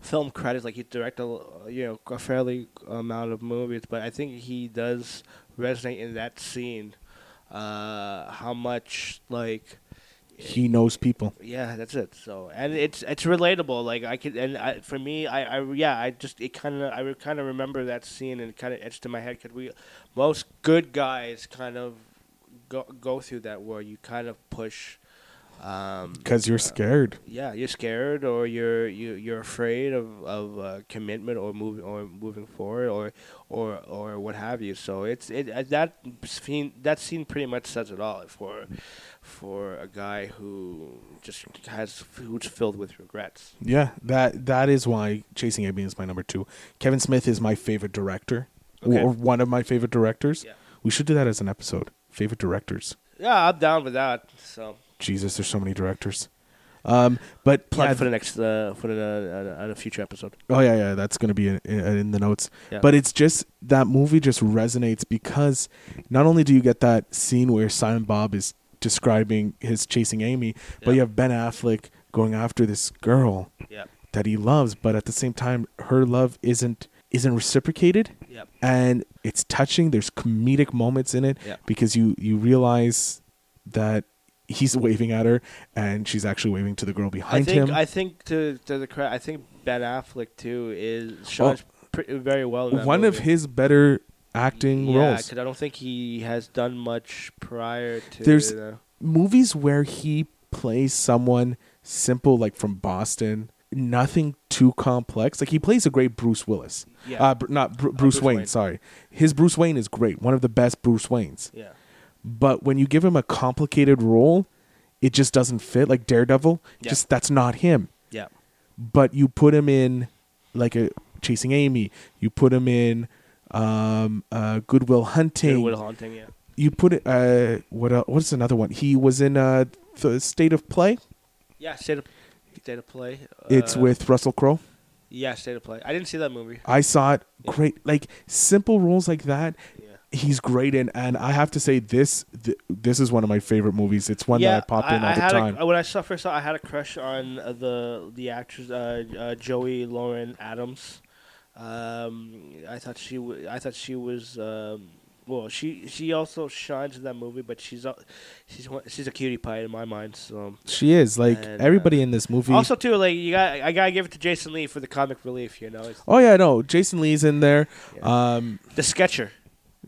film credits, like he directed, a- you know, a fairly amount of movies, but I think he does resonate in that scene. Uh, how much like He knows people. yeah, that's it. So and it's it's relatable. Like I could and I, for me, I, I yeah, I just it kind of I kind of remember that scene and it kind of etched in my head because we most good guys kind of go go through that where you kind of push. Um, Because you're scared. yeah, you're scared or you're you you're afraid of of uh, commitment or moving or moving forward or or or what have you. So it's it uh, that scene that scene pretty much says it all for for a guy who just has who's filled with regrets. Yeah, that that is why Chasing Amy is my number two. Kevin Smith is my favorite director, Okay. or one of my favorite directors. Yeah. We should do that as an episode. Favorite directors. Yeah, I'm down with that. So Jesus, there's so many directors. Um, but plan yeah, for the next uh, for the uh, uh, a future episode. Oh yeah, yeah, that's gonna be in, in, in the notes. Yeah. But it's just that movie just resonates because not only do you get that scene where Silent Bob is describing his chasing Amy, but Yeah. you have Ben Affleck, going after this girl Yep. that he loves, but at the same time, her love isn't isn't reciprocated, Yep. and it's touching. There's comedic moments in it Yep. because you you realize that he's waving at her, and she's actually waving to the girl I behind think him. I think to to the credit, I think Ben Affleck too is pretty, very well. One of his better acting roles. yeah, roles. because I don't think he has done much prior to. There's- the- movies where he plays someone simple, like from Boston, nothing too complex. Like he plays a great Bruce Willis. Yeah. Uh, not Br- Bruce, Bruce Wayne, Wayne. Sorry, his Bruce Wayne is great. One of the best Bruce Waynes. yeah. But when you give him a complicated role, it just doesn't fit. Like Daredevil, Yeah. just that's not him. Yeah. But you put him in like a Chasing Amy. You put him in um, uh, Goodwill Hunting. Good Will Hunting. Yeah. You put it. Uh, what? el what's another one? He was in uh, the State of Play. Yeah. State of State of Play. It's Uh, with Russell Crowe. Yeah, State of Play. I didn't see that movie. I saw it. Yeah. Great, like simple roles like that. Yeah. He's great in, and I have to say this. Th- this is one of my favorite movies. It's one yeah, that I popped in all the time. A, when I saw first saw, I had a crush on uh, the the actress uh, uh, Joey Lauren Adams. Um, I thought she w- I thought she was um, well. She she also shines in that movie, but she's a, she's one- she's a cutie pie in my mind. So she is like And, everybody in this movie. also too like you got I gotta give it to Jason Lee for the comic relief. You know, it's oh yeah, no, Jason Lee's in there. Yeah. Um, the sketcher.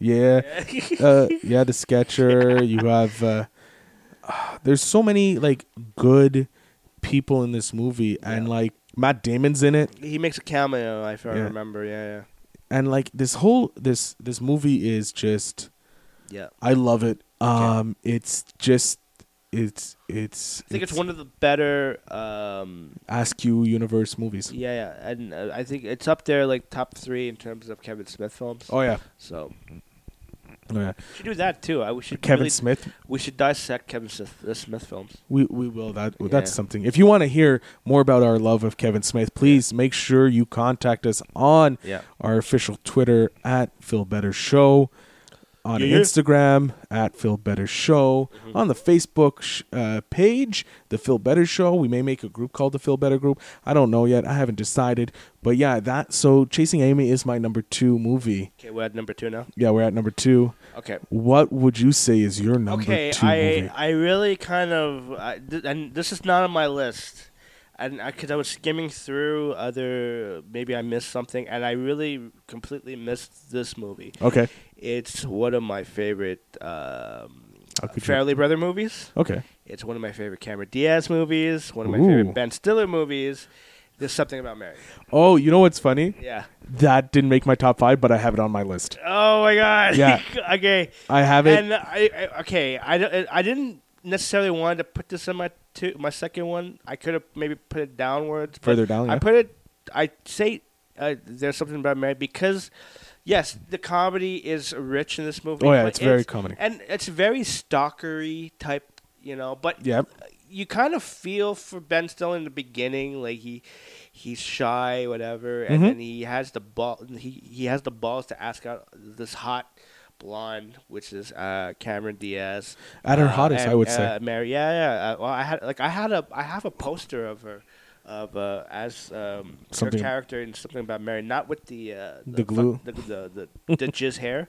yeah, uh, yeah, the sketcher. You have. Uh, there's so many like good people in this movie, and like Matt Damon's in it. He makes a cameo, if I Yeah. remember. Yeah, yeah. and like this whole this this movie is just yeah. I love it. Um it's just it's it's I think it's, one of the better. Um, Askew universe movies. Yeah, yeah, and uh, I think it's up there like top three in terms of Kevin Smith films. Oh yeah. So yeah. we should do that too. I we should Kevin really- Smith. We should dissect Kevin Smith, uh, Smith films. We we will that Yeah. that's something. If you want to hear more about our love of Kevin Smith, please make sure you contact us on Yeah. our official Twitter at Phil Better Show, on Yeah, yeah. Instagram at Phil Better Show, Mm-hmm. on the Facebook sh- uh, page, the Phil Better Show. We may make a group called the Phil Better Group. I don't know yet. I haven't decided. But yeah, that so Chasing Amy is my number two movie. Okay, we're at number two now. Yeah, we're at number two. Okay. What would you say is your number okay, two I movie? I really kind of I, th- and this is not on my list, and because I, was skimming through other maybe I missed something, and I really completely missed this movie. Okay. It's one of my favorite um, could you- Farrelly Brother movies. Okay. It's one of my favorite Cameron Diaz movies. One of my Ooh. favorite Ben Stiller movies. There's something about Mary. Oh, you know what's funny? Yeah. That didn't make my top five, but I have it on my list. Oh my God. Yeah. okay. I have it. And I, I okay, I, I didn't necessarily want to put this in my two, my second one. I could have maybe put it downwards. Further down, I put it. I say uh, there's something about Mary because yes, the comedy is rich in this movie. Oh, yeah, it's very comedy. and it's very stalkery type. You know, but Yep. you kind of feel for Ben Stiller in the beginning, like he he's shy, whatever, and Mhm. then he has the ball. He he has the balls to ask out this hot blonde, which is uh, Cameron Diaz. At her Uh, hottest, I would uh, say. Mary. Yeah, yeah. Uh, well, I had like I had a I have a poster of her. Of uh, as um, her character in something about Mary, not with the uh, The glue. the the the, the, the jizz hair,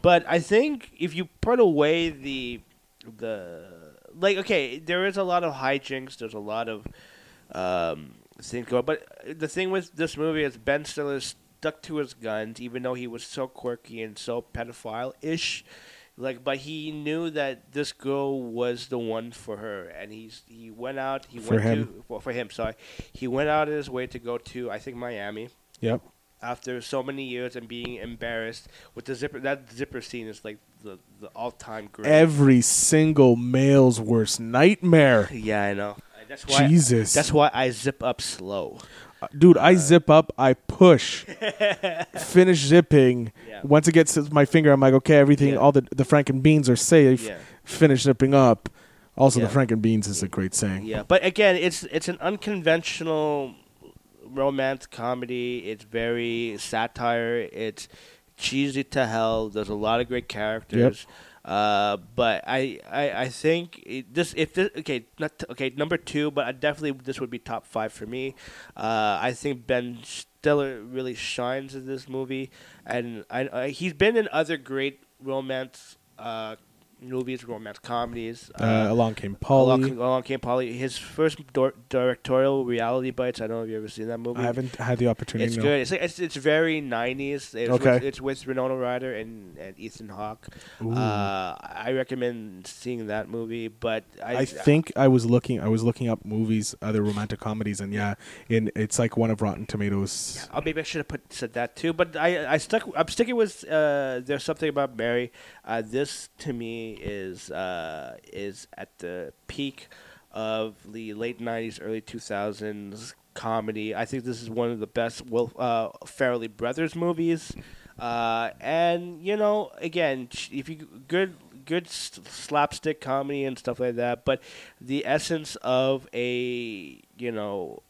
but I think if you put away the the like okay, there is a lot of hijinks. There's a lot of um, things going. But the thing with this movie is Ben Stiller stuck to his guns, even though he was so quirky and so pedophile ish. Like, but he knew that this girl was the one for her, and he's he went out. He For went him. to well, for him. Sorry, he went out of his way to go to I think Miami Yep. after so many years and being embarrassed with the zipper. That zipper scene is like the the all time great. Every single male's worst nightmare. yeah, I know. That's why. Jesus. That's why I zip up slow. Dude, I zip up, I push, finish zipping. Yeah. Once it gets to my finger, I'm like, okay, everything, Yeah. all the the Franken beans are safe. Yeah. Finish zipping up. Also, the Franken beans is a great saying. Yeah, but again, it's it's an unconventional romance comedy. It's very satire. It's cheesy to hell. There's a lot of great characters. Uh, but I, I, I think it, this if this okay not t- okay number two, but I definitely this would be top five for me. Uh, I think Ben Stiller really shines in this movie, and I, I he's been in other great romance uh, movies, romance comedies. Uh, Along Came Along, Polly. Along Came Polly. His first dor- directorial reality bites. I don't know if you ever seen that movie. I haven't had the opportunity. It's no. good. It's, like- it's it's very nineties. It's Okay. With, it's with Winona Ryder and, and Ethan Hawke. Uh, I recommend seeing that movie. But I, I think I was looking. I was looking up movies, other romantic comedies, and yeah, in it's like one of Rotten Tomatoes. Oh, maybe I should have put said that too. But I I stuck. I'm sticking with. Uh, there's something about Mary. Uh, this to me is uh, is at the peak of the late '90s, early 2000s comedy. I think this is one of the best Will uh, Farrelly brothers movies. Uh, and you know, again, if you good good slapstick comedy and stuff like that, but the essence of a you know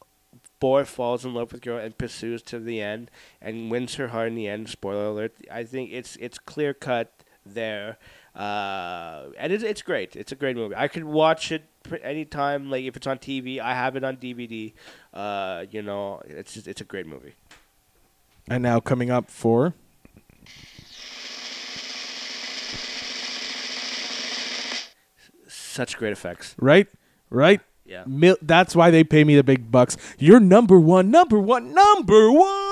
boy falls in love with girl and pursues to the end and wins her heart in the end. Spoiler alert! I think it's it's clear cut there, uh, and it's it's great. It's a great movie. I could watch it anytime. Like if it's on TV, I have it on DVD. Uh, you know, it's just, it's a great movie. And now coming up for Such great effects. right, right. Yeah. Mil- that's why they pay me the big bucks. You're number one, number one, number one.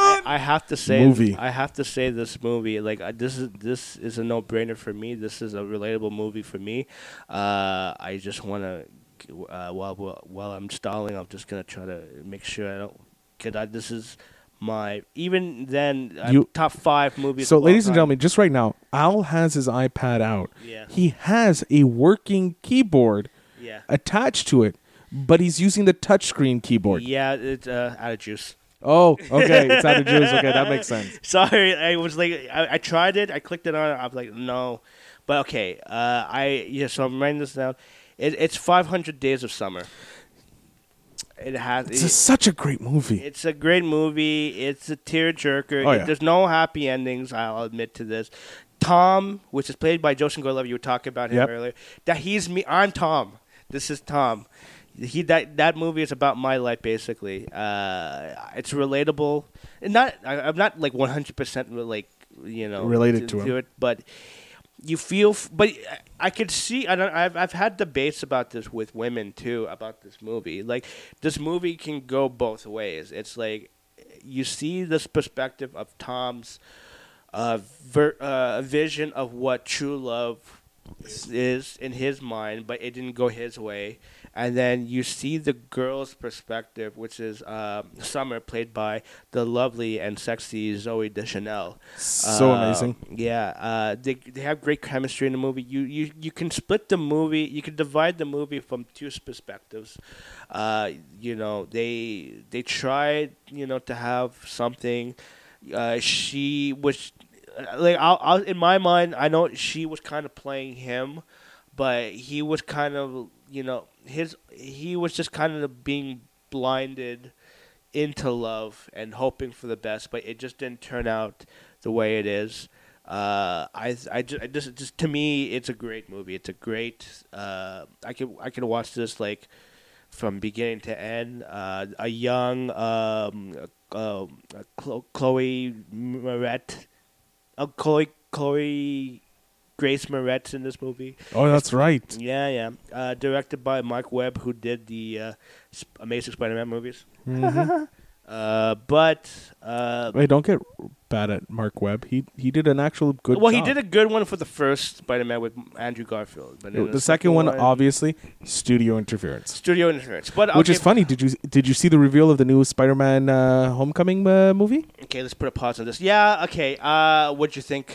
I, I have to say, Movie. I have to say, this movie, like uh, this is this is a no brainer for me. This is a relatable movie for me. Uh, I just want to, uh, while while while I'm stalling, I'm just gonna try to make sure I don't. Cause I, this is my even then uh, You- top five movies. So, of all ladies and gentlemen, just right now, Al has his iPad out. Yeah. He has a working keyboard yeah, attached to it, but he's using the touchscreen keyboard. yeah, it's uh, out of juice. Oh, okay. It's out of juice. Okay, that makes sense. Sorry, I was like, I, I tried it. I clicked it on. I was like, no, but okay. Uh, I yeah. So I'm writing this down. It, it's 500 Days of Summer. It has. It's it- a, such a great movie. it's a great movie. It's a tearjerker. Oh, It- yeah. there's no happy endings. I'll admit to this. Tom, which is played by Joseph Gordon-Levitt, you were talking about him Yep. earlier. That he's me. I'm Tom. This is Tom. He that that movie is about my life basically. Uh, it's relatable. And not I, I'm not like 100 percent like you know Related to him. it, but you feel. F- but I- I could see. I don't. I've I've had debates about this with women too about this movie. Like this movie can go both ways. It's like you see this perspective of Tom's uh, ver- uh, vision of what true love is in his mind, but it didn't go his way. And then you see the girl's perspective, which is um Summer, played by the lovely and sexy Zooey Deschanel. So Uh, amazing. Yeah, uh, they they have great chemistry in the movie. You you you can split the movie. You can divide the movie from two perspectives. Uh, you know, they they tried you know to have something. Uh, she was like I'll, I'll, in my mind, I know she was kind of playing him, but he was kind of you know his he was just kind of being blinded into love and hoping for the best, but it just didn't turn out the way it is. Uh, I I just, I just just to me, it's a great movie. It's a great. Uh, I can, I could watch this like from beginning to end. Uh, a young um, uh, Chloe Moret, Chloe Chloe Grace Moretz in this movie. Oh, that's right. Yeah, yeah. Uh, directed by Marc Webb, who did the uh, Amazing Spider-Man movies. Mhm. Uh, but uh, Hey, don't get bad at Marc Webb. He he did an actual good. well, he did a good one for the first Spider-Man with Andrew Garfield. But in The, second one, obviously, studio interference. studio interference. But Which is funny. Did you did you see the reveal of the new Spider-Man uh, Homecoming uh, movie? Okay, let's put a pause on this. Yeah. Okay. Uh, what'd you think?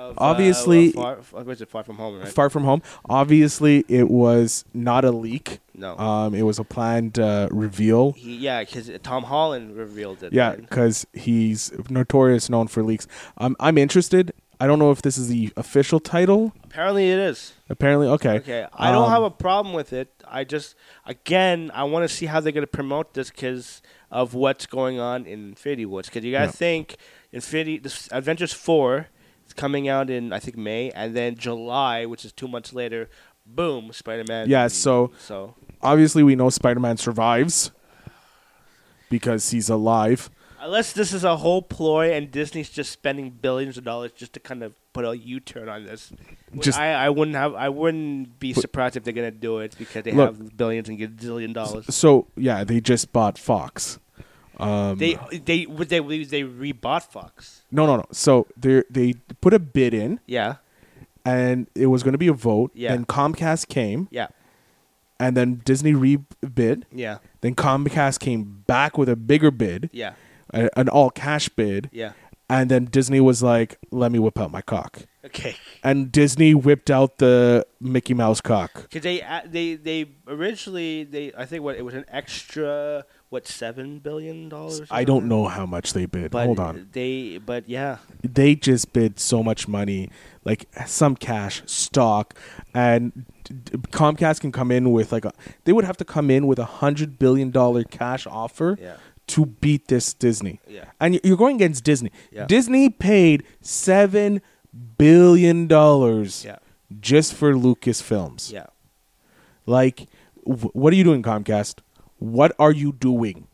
Of, uh, Obviously- far, uh, was it Far From Home? Right? Far from Home. Obviously, it was not a leak. no. Um, it was a planned uh, reveal. he, yeah, because Tom Holland revealed it. Yeah, because he's notorious known for leaks. Um, I'm interested. I don't know if this is the official title. Apparently, it is. Apparently, okay. Okay, I don't Um, have a problem with it. I just, again, I want to see how they're going to promote this because of what's going on in Infinity Wars. Because you got to Yeah. think, Infinity, this Avengers four, It's coming out in I think May, and then July, which is two months later, boom, Spider Man. Yeah, so- so Obviously, we know Spider Man survives because he's alive. unless this is a whole ploy and Disney's just spending billions of dollars just to kind of put a U turn on this, Just- I, I wouldn't have I wouldn't be surprised if they're gonna do it because they Look. have billions and get a gazillion dollars. So yeah, they just bought Fox. Um, They they would they they rebought Fox. no, no, no. So they they put a bid in, Yeah, and it was going to be a vote. Yeah. Then Comcast came, yeah, and then Disney rebid. yeah, Then Comcast came back with a bigger bid, yeah, a- an all cash bid, yeah. and then Disney was like, "Let me whip out my cock," Okay. and Disney whipped out the Mickey Mouse cock. Because they they they originally they I think what it was an extra what seven billion dollars. I don't know how much they bid. But Hold on. They but yeah they just bid so much money, like some cash, stock, and Comcast can come in with like a. They would have to come in with a hundred billion dollar cash offer Yeah. to beat this Disney. Yeah. and you're going against Disney. Yeah. Disney paid seven billion dollars yeah just for Lucasfilms. yeah. Like, wh- what are you doing, Comcast? What are you doing?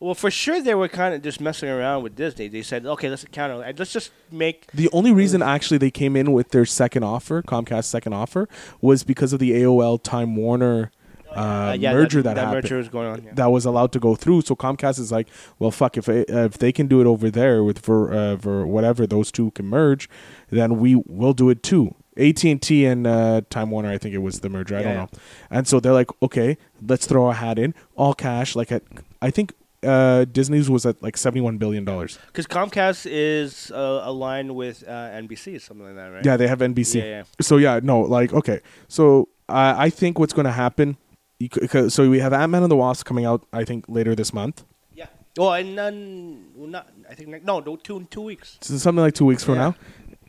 Well, for sure they were kind of just messing around with Disney. They said, okay, let's counter. Let's just make The only reason actually they came in with their second offer, Comcast second offer, was because of the AOL Time Warner uh, uh, yeah, merger that, that, happened. merger was going on. Yeah. That was allowed to go through. So Comcast is like, well, fuck, if it, uh, if they can do it over there with for uh, for whatever those two can merge, then we will do it too. AT and T and uh, Time Warner, I think it was the merger. I don't know. And so they're like, okay, let's throw a hat in, all cash. Like at, I think uh, Disney's was at like seventy one billion dollars. Because Comcast is uh, aligned with uh, NBC something like that, right? Yeah, they have NBC. Yeah, yeah. So yeah, no, like okay. So I I think what's going to happen. you c- 'cause- So we have Ant Man and the Wasp coming out. I think later this month. Yeah. Well, and none, well, not. I think no, no, two two weeks. So something like two weeks from Yeah. now,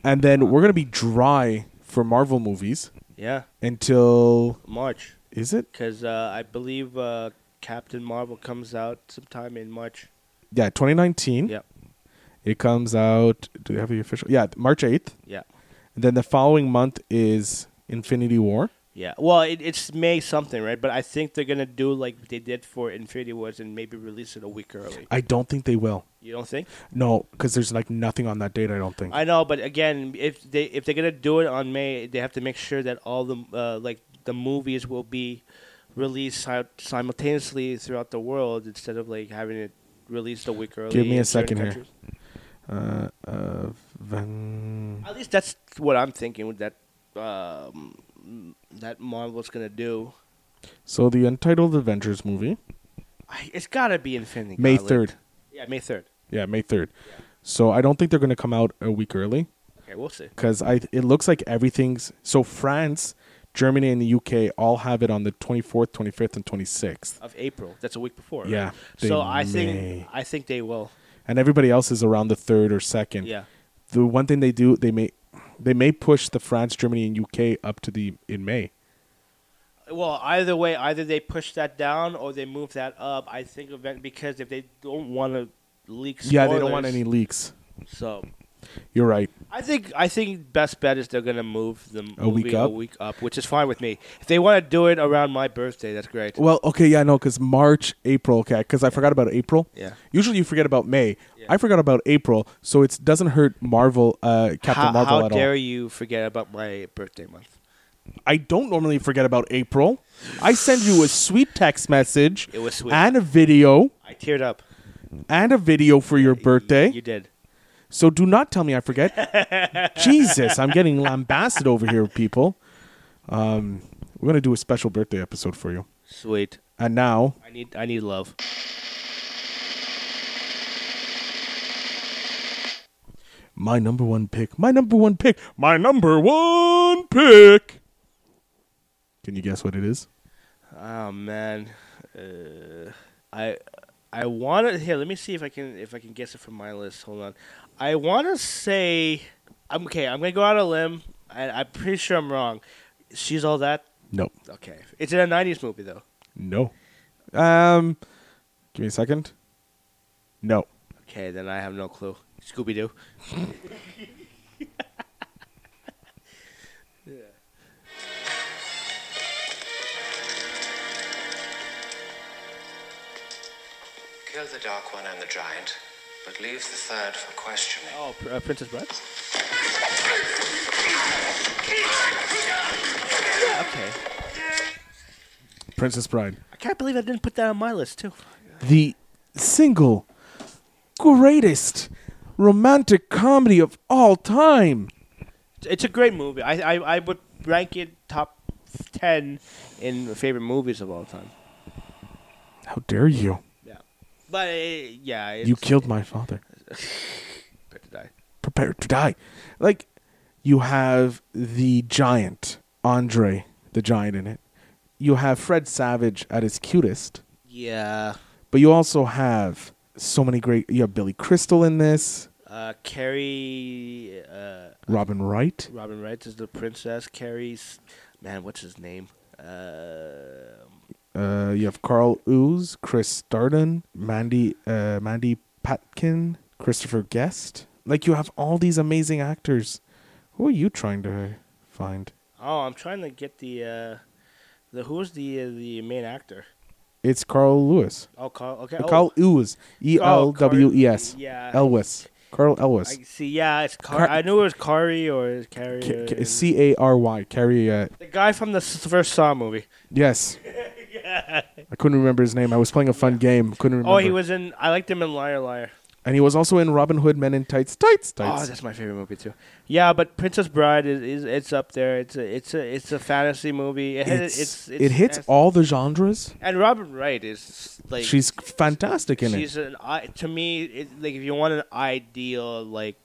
and then we're going to be dry for Marvel movies Yeah, until March. is it? Because uh, I believe uh, Captain Marvel comes out sometime in March. Yeah, 2019. Yep. It comes out. Do they have the official? Yeah, March 8th. Yeah. And then the following month is Infinity War. Yeah. Well, it, it's May something, right? But I think they're gonna do like they did for Infinity Wars and maybe release it a week early. I don't think they will. You don't think? No, because there's like nothing on that date. I don't think. I know, but again, if they if they're gonna do it on May, they have to make sure that all the uh, like the movies will be released si- simultaneously throughout the world instead of like having it released a week early. Give me a second here. uh, uh, Van- At least that's what I'm thinking with that um, that Marvel's gonna do. So the Untitled Avengers movie, I, it's gotta be Infinity. May 3rd. Yeah, May third. Yeah, May third. So I don't think they're going to come out a week early Okay, we'll see. because I it looks like everything's so France, Germany, and the UK all have it on the twenty fourth, twenty fifth, and twenty sixth. Of April. That's a week before. Yeah, they So I may. think I think they will. and everybody else is around the third or second. Yeah. The one thing they do, they may they may push the France, Germany, and UK up to the in May. Well, either way, either they push that down or they move that up. I think event because if they don't want to leak, spoilers, Yeah, they don't want any leaks. So You're right. I think I think best bet is they're gonna move the A week up? a week up, which is fine with me. If they want to do it around my birthday, that's great. Well, okay, yeah, no, because March, April, okay, because I forgot about April. Yeah. Usually you forget about May. Yeah. I forgot about April, so it doesn't hurt Marvel, uh, Captain how, Marvel how at dare you forget about my birthday month? I don't normally forget about April. I send you a sweet text message It was sweet. and a video I teared up. and a video for your birthday. You did. So do not tell me I forget. Jesus, I'm getting lambasted over here, people. Um, we're gonna do a special birthday episode for you. Sweet. And now, I need I need love. my number one pick. My number one pick. My number one pick. Can you guess what it is? Oh man, uh, I I want to here. Let me see if I can if I can guess it from my list. Hold on. I want to say I'm okay. I'm gonna go out on a limb. I, I'm pretty sure I'm wrong. She's all that. No, Okay, it's in a '90s movie though. no. Um, give me a second. No. Okay, then I have no clue. Scooby Doo. Kill the Dark One and the Giant, but leave the third for questioning. Oh, Pr- uh, Princess Bride. Okay. Princess Bride. I can't believe I didn't put that on my list too. the single greatest romantic comedy of all time. It's a great movie. I I, I would rank it top ten in favorite movies of all time. How dare you? But uh, yeah, it's, You killed my father. Prepare to die. Prepare to die. Like, you have the giant, Andre, the giant in it. You have Fred Savage at his cutest. Yeah. But you also have so many great. You have Billy Crystal in this. Uh, Cary, uh, Robin Wright. Robin Wright is the princess. Cary's, man, what's his name? Uh, Uh, you have Carl Ooze, Chris Darden, Mandy, uh, Mandy Patkin, Christopher Guest. Like you have all these amazing actors. Who are you trying to find? oh, I'm trying to get the, uh, the who's the uh, the main actor? It's Carl Lewis. Oh, Carl. Okay. Oh. Carl Ooze. E L W E S. Oh, Yeah. Elwes. Carl Elwes. I see. Yeah, it's Car- Car- I knew it was Kari or Carrie. Ca- C A R Y. Carrie. Uh, the guy from the first Saw movie. yes. I couldn't remember his name. I was playing a fun game. Couldn't remember. Oh, he was in. I liked him in Liar Liar. And he was also in Robin Hood Men in Tights. Tights. Tights. Oh, that's my favorite movie too. Yeah, but Princess Bride is, is it's up there. It's a it's a it's a fantasy movie. It, It's- it's, it's, it hits it's- all the genres. And Robin Wright is like She's fantastic in it. she's an to me it, like if you want an ideal like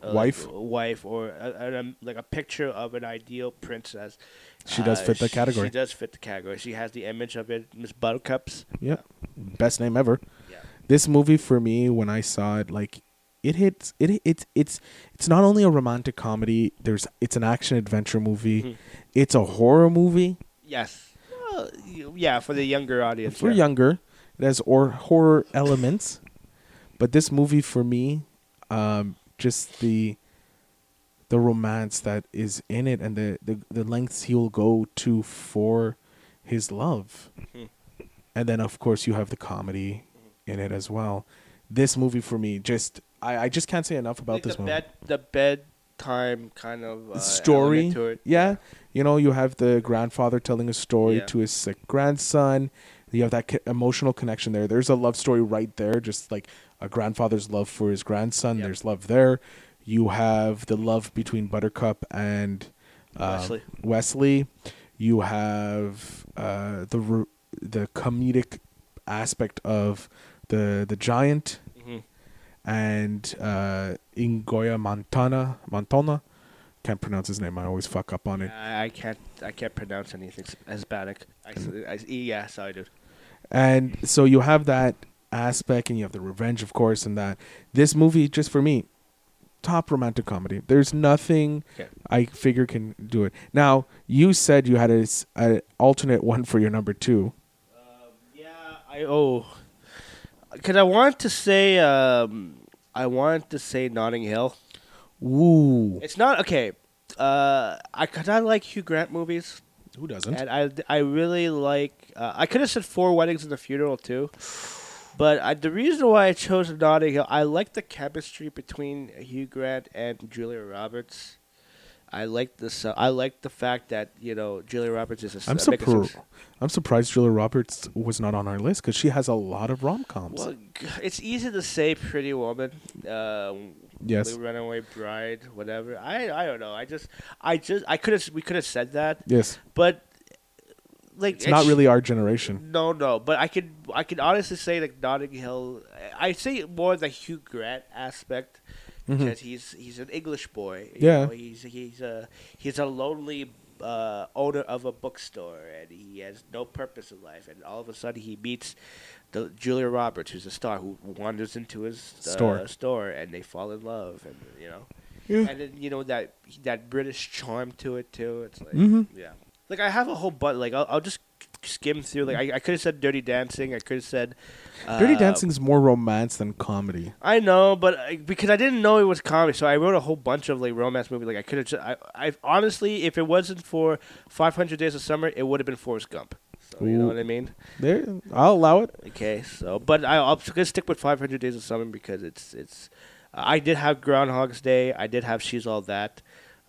uh, Wife? wife or a, a, like a picture of an ideal princess. She does uh, fit the she- category. She does fit the category. She has the image of it, Miss Buttercups. Yep. Best name ever. Yeah. This movie for me when I saw it like it hits it it's it's it's not only a romantic comedy, there's it's an action adventure movie. Mhm. It's a horror movie Yes. Well, yeah, for the younger audience. for yeah. younger. It has or horror elements. But this movie for me um just the the romance that is in it and the the, the lengths he'll go to for his love. Mhm. and then of course you have the comedy in it as well. This movie for me just I, I just can't say enough about Like this the movie. bed the bedtime kind of uh, story, it. yeah. You know, you have the grandfather telling a story Yeah. to his sick grandson. You have that co- emotional connection there. There's a love story right there, just like a grandfather's love for his grandson. Yep. There's love there. You have the love between Buttercup and uh, Westley. Westley. You have uh, the the comedic aspect of the the giant Mhm. and uh, Ingoya Montana Montana. Can't pronounce his name. I always fuck up on it. I, I can't I can't pronounce anything Hispanic. I, I yeah, sorry, dude. And so you have that aspect, and you have the revenge, of course, and that this movie, just for me, top romantic comedy. There's nothing Okay. I figure can do it. Now you said you had a, a alternate one for your number two. Yeah, I oh, because I want to say um, I want to say Notting Hill. Ooh, It's not okay. Uh, I cause I like Hugh Grant movies, who doesn't? and I I really like. Uh, I could have said Four Weddings and a Funeral too, but I, the reason why I chose Notting Hill, I like the chemistry between Hugh Grant and Julia Roberts. I like this. Uh, I like the fact that you know Julia Roberts is a. I'm surprised. I'm surprised Julia Roberts was not on our list because she has a lot of rom coms. Well, it's easy to say Pretty Woman, uh, Yes. The Runaway Bride, whatever. I I don't know. I just I just I could have we could have said that, yes, but like it's not really our generation. No, no. But I could I could honestly say like Notting Hill. I say more the Hugh Grant aspect because he's he's an English boy. you Mm-hmm. Yeah. know, he's he's a he's a lonely. Uh, owner of a bookstore, and he has no purpose in life. And all of a sudden, he meets the Julia Roberts, who's a star, who wanders into his uh, Store. store, and they fall in love, and you know, Yeah. and then you know that that British charm to it too. It's like, mm-hmm. yeah, like I have a whole but like I'll, I'll just skim through. Like I, I could have said Dirty Dancing. I could have said Dirty uh, Dancing is more romance than comedy. I know, but I, because I didn't know it was comedy, so I wrote a whole bunch of like romance movies. Like I could have. Just, I, I honestly, if it wasn't for 500 Days of Summer, it would have been Forrest Gump. So you know what I mean? There, I'll allow it. Okay, so but I, I'm gonna stick with 500 Days of Summer because it's it's. I did have Groundhog's Day. I did have She's All That.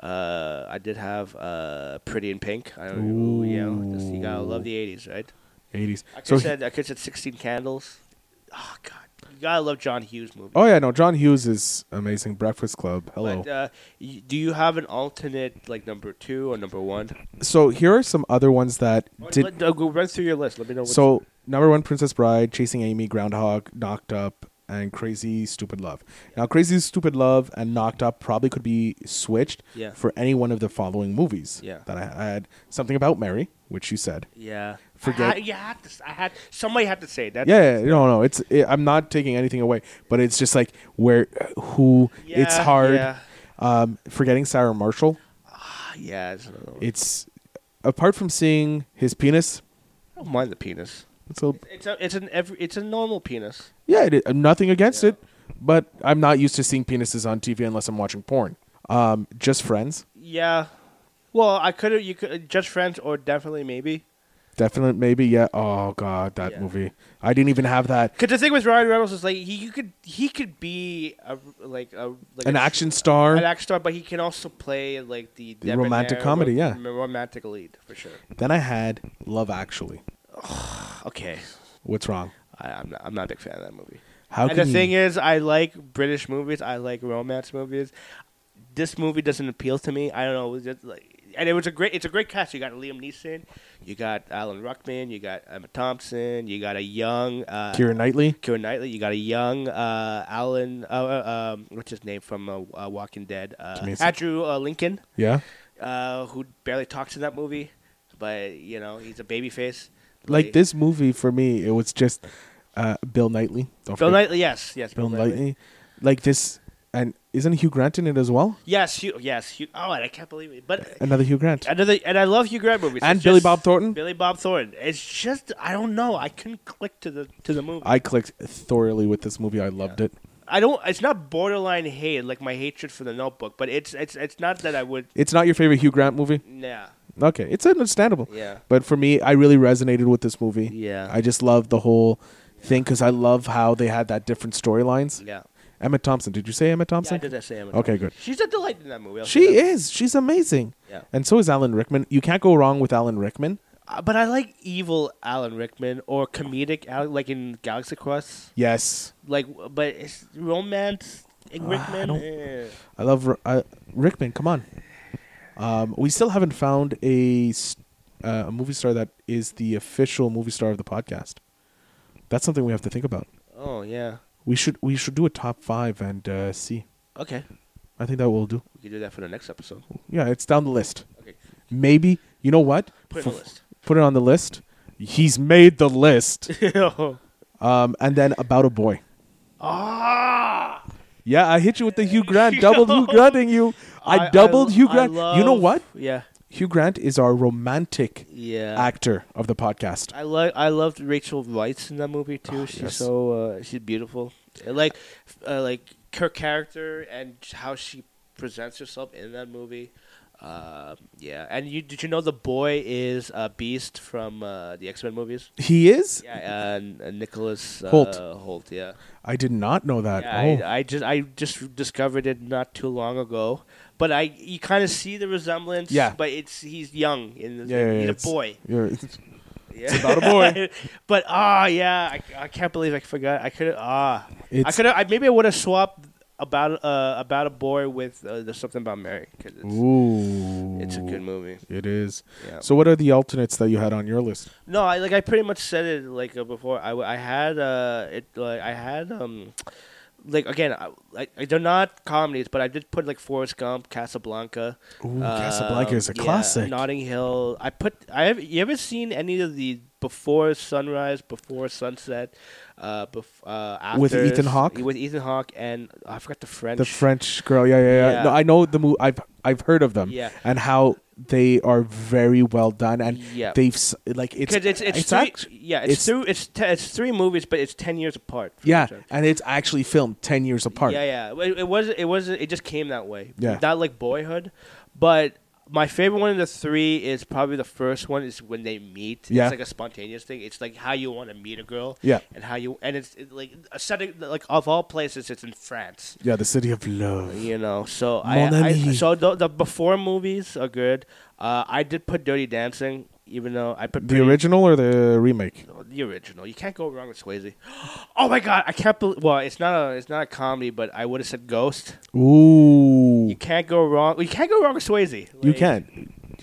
Uh, I did have uh, Pretty in Pink. I don't know, just, you gotta love the 80s, right? 80s. I could So, said I could said 16 Candles. Oh God, you gotta love John Hughes movies. oh yeah, no, John Hughes is amazing. Breakfast Club. Hello. But, uh, do you have an alternate like number two or number one? so here are some other ones that did. Let, uh, go run through your list. Let me know. So number one, Princess Bride, Chasing Amy, Groundhog, Knocked Up, and Crazy Stupid Love. Now, Crazy Stupid Love and Knocked Up probably could be switched Yeah. for any one of the following movies. Yeah. That I had something about Mary, which you said. yeah, Forget- I, had- you had to. I had somebody had to say that. Yeah, yeah, no, no, it's it, I'm not taking anything away, but it's just like where who it's hard. Yeah, Um, forgetting Sarah Marshall, Ah, yeah it's, it's apart from seeing his penis. I don't mind the penis. It's a It's a it's an every it's a normal penis. Yeah, it, uh, nothing against it, but I'm not used to seeing penises on TV unless I'm watching porn. Um, just friends, Yeah. Well, I could have you could just friends or definitely maybe. definitely, maybe. Yeah. Oh God, that Yeah. movie. I didn't even have that. Because the thing with Ryan Reynolds is like he you could he could be a like a like An a, action star. an action star, but he can also play like the, The romantic debonair, comedy, yeah. rom- romantic lead for sure. Then I had Love Actually. Okay, What's wrong? I, I'm not, I'm not a big fan of that movie. How and can the you? thing is, I like British movies. I like romance movies. This movie doesn't appeal to me. I don't know. It was just like, and it was a great. It's a great cast. You got Liam Neeson, you got Alan Rickman, you got Emma Thompson, you got a young uh, Keira Knightley. Keira Knightley, you got a young uh, Alan. Uh, uh, um, what's his name from uh, uh, Walking Dead? Uh, Amazing. Andrew uh, Lincoln, Yeah. uh, who barely talks in that movie, but you know he's a baby face. Like this movie for me, it was just uh, Bill Knightley. Don't Bill forget Knightley, yes, yes, Bill Knightley. Like this, and isn't Hugh Grant in it as well? Yes, Hugh, yes, Hugh. Oh, and I can't believe it. But Another Hugh Grant. another, and I love Hugh Grant movies. And It's Billy just- Bob Thornton? Billy Bob Thornton. It's just I don't know. I couldn't click to the to the movie. I clicked thoroughly with this movie. I loved it. I don't. It's not borderline hate like my hatred for the Notebook, but it's it's it's not that I would. It's not your favorite Hugh Grant movie? Nah. Okay, it's understandable. Yeah. But for me, I really resonated with this movie. Yeah. I just love the whole thing because I love how they had that different storylines. Yeah. Emma Thompson. Did you say Emma Yeah, I Thompson? did say Emma Okay, Thompson. good. She's a delight in that movie. I'll She is. She's amazing. Yeah. And so is Alan Rickman. You can't go wrong with Alan Rickman. Uh, but I like evil Alan Rickman or comedic Al- like in Galaxy Quest. Yes. Like, but it's romance. Rickman. don't- eh. I love uh, Rickman. Come on. Um, we still haven't found a, uh, a movie star that is the official movie star of the podcast. That's something we have to think about. Oh yeah. We should we should do a top five and uh, see. Okay. I think that will do. We can do that for the next episode. Yeah, it's down the list. Okay. Maybe you know what? Put it on the list. Put it on the list. He's made the list. um, and then about a boy. ah. Yeah, I hit you with the Hugh Grant, doubled Hugh Granting you. I, doubled Hugh I Grant. you know what? Yeah. Hugh Grant is our romantic Yeah. actor of the podcast. I like I loved Rachel Weisz in that movie too. she's Ah, yes. so uh, she's beautiful. I like uh, like her character and how she presents herself in that movie. Uh, yeah, and you did you know the boy is a Beast from uh, the X Men movies? He is. Yeah, and uh, Nicholas uh, Hoult. Hoult, yeah. I did not know that. Yeah, oh. I, I just I just discovered it not too long ago, but I you kind of see the resemblance. Yeah. but it's he's young in the, yeah, yeah, he's yeah, a it's- boy. Yeah. about a boy. but ah, yeah, I, I can't believe I forgot. I could ah, I could have. Maybe I would have swapped about uh about a boy with uh, the something about Mary because it's, Ooh, it's a good movie. It is. Yeah. So, what are the alternates that you had on your list? No, I like I pretty much said it like uh, before. I had uh it like I had um like again I, I, I they're not comedies, but I did put like Forrest Gump, Casablanca. Ooh, Casablanca um, is a yeah, classic. Notting Hill. I put I have you ever seen any of the before sunrise, before sunset, uh, bef- uh, after With Ethan Hawke? With Ethan Hawke and I forgot the French. The French girl, yeah, yeah, yeah. Yeah. No, I know the movie. I've I've heard of them, Yeah. and how they are very well done, and Yeah. they've like it's it's it's, it's three, act- yeah it's, it's- through it's te- it's three movies, but it's ten years apart. yeah, and it's actually filmed ten years apart. Yeah, yeah. It, it was it was it just came that way. Yeah. Not like Boyhood, but my favorite one of the three is probably the first one. Is when they meet. Yeah. It's like a spontaneous thing. It's like how you want to meet a girl. Yeah. And how you and it's it, like a setting like of all places, it's in France. Yeah, the city of love. You know, so Mon I, I so the, the before movies are good. Uh, I did put Dirty Dancing, even though I put The Pretty- original or the remake? the original. You can't go wrong with Swayze. Oh my god, I can't believe. Well, it's not a it's not a comedy, but I would have said Ghost. Ooh, You can't go wrong. You can't go wrong with Swayze. you can't.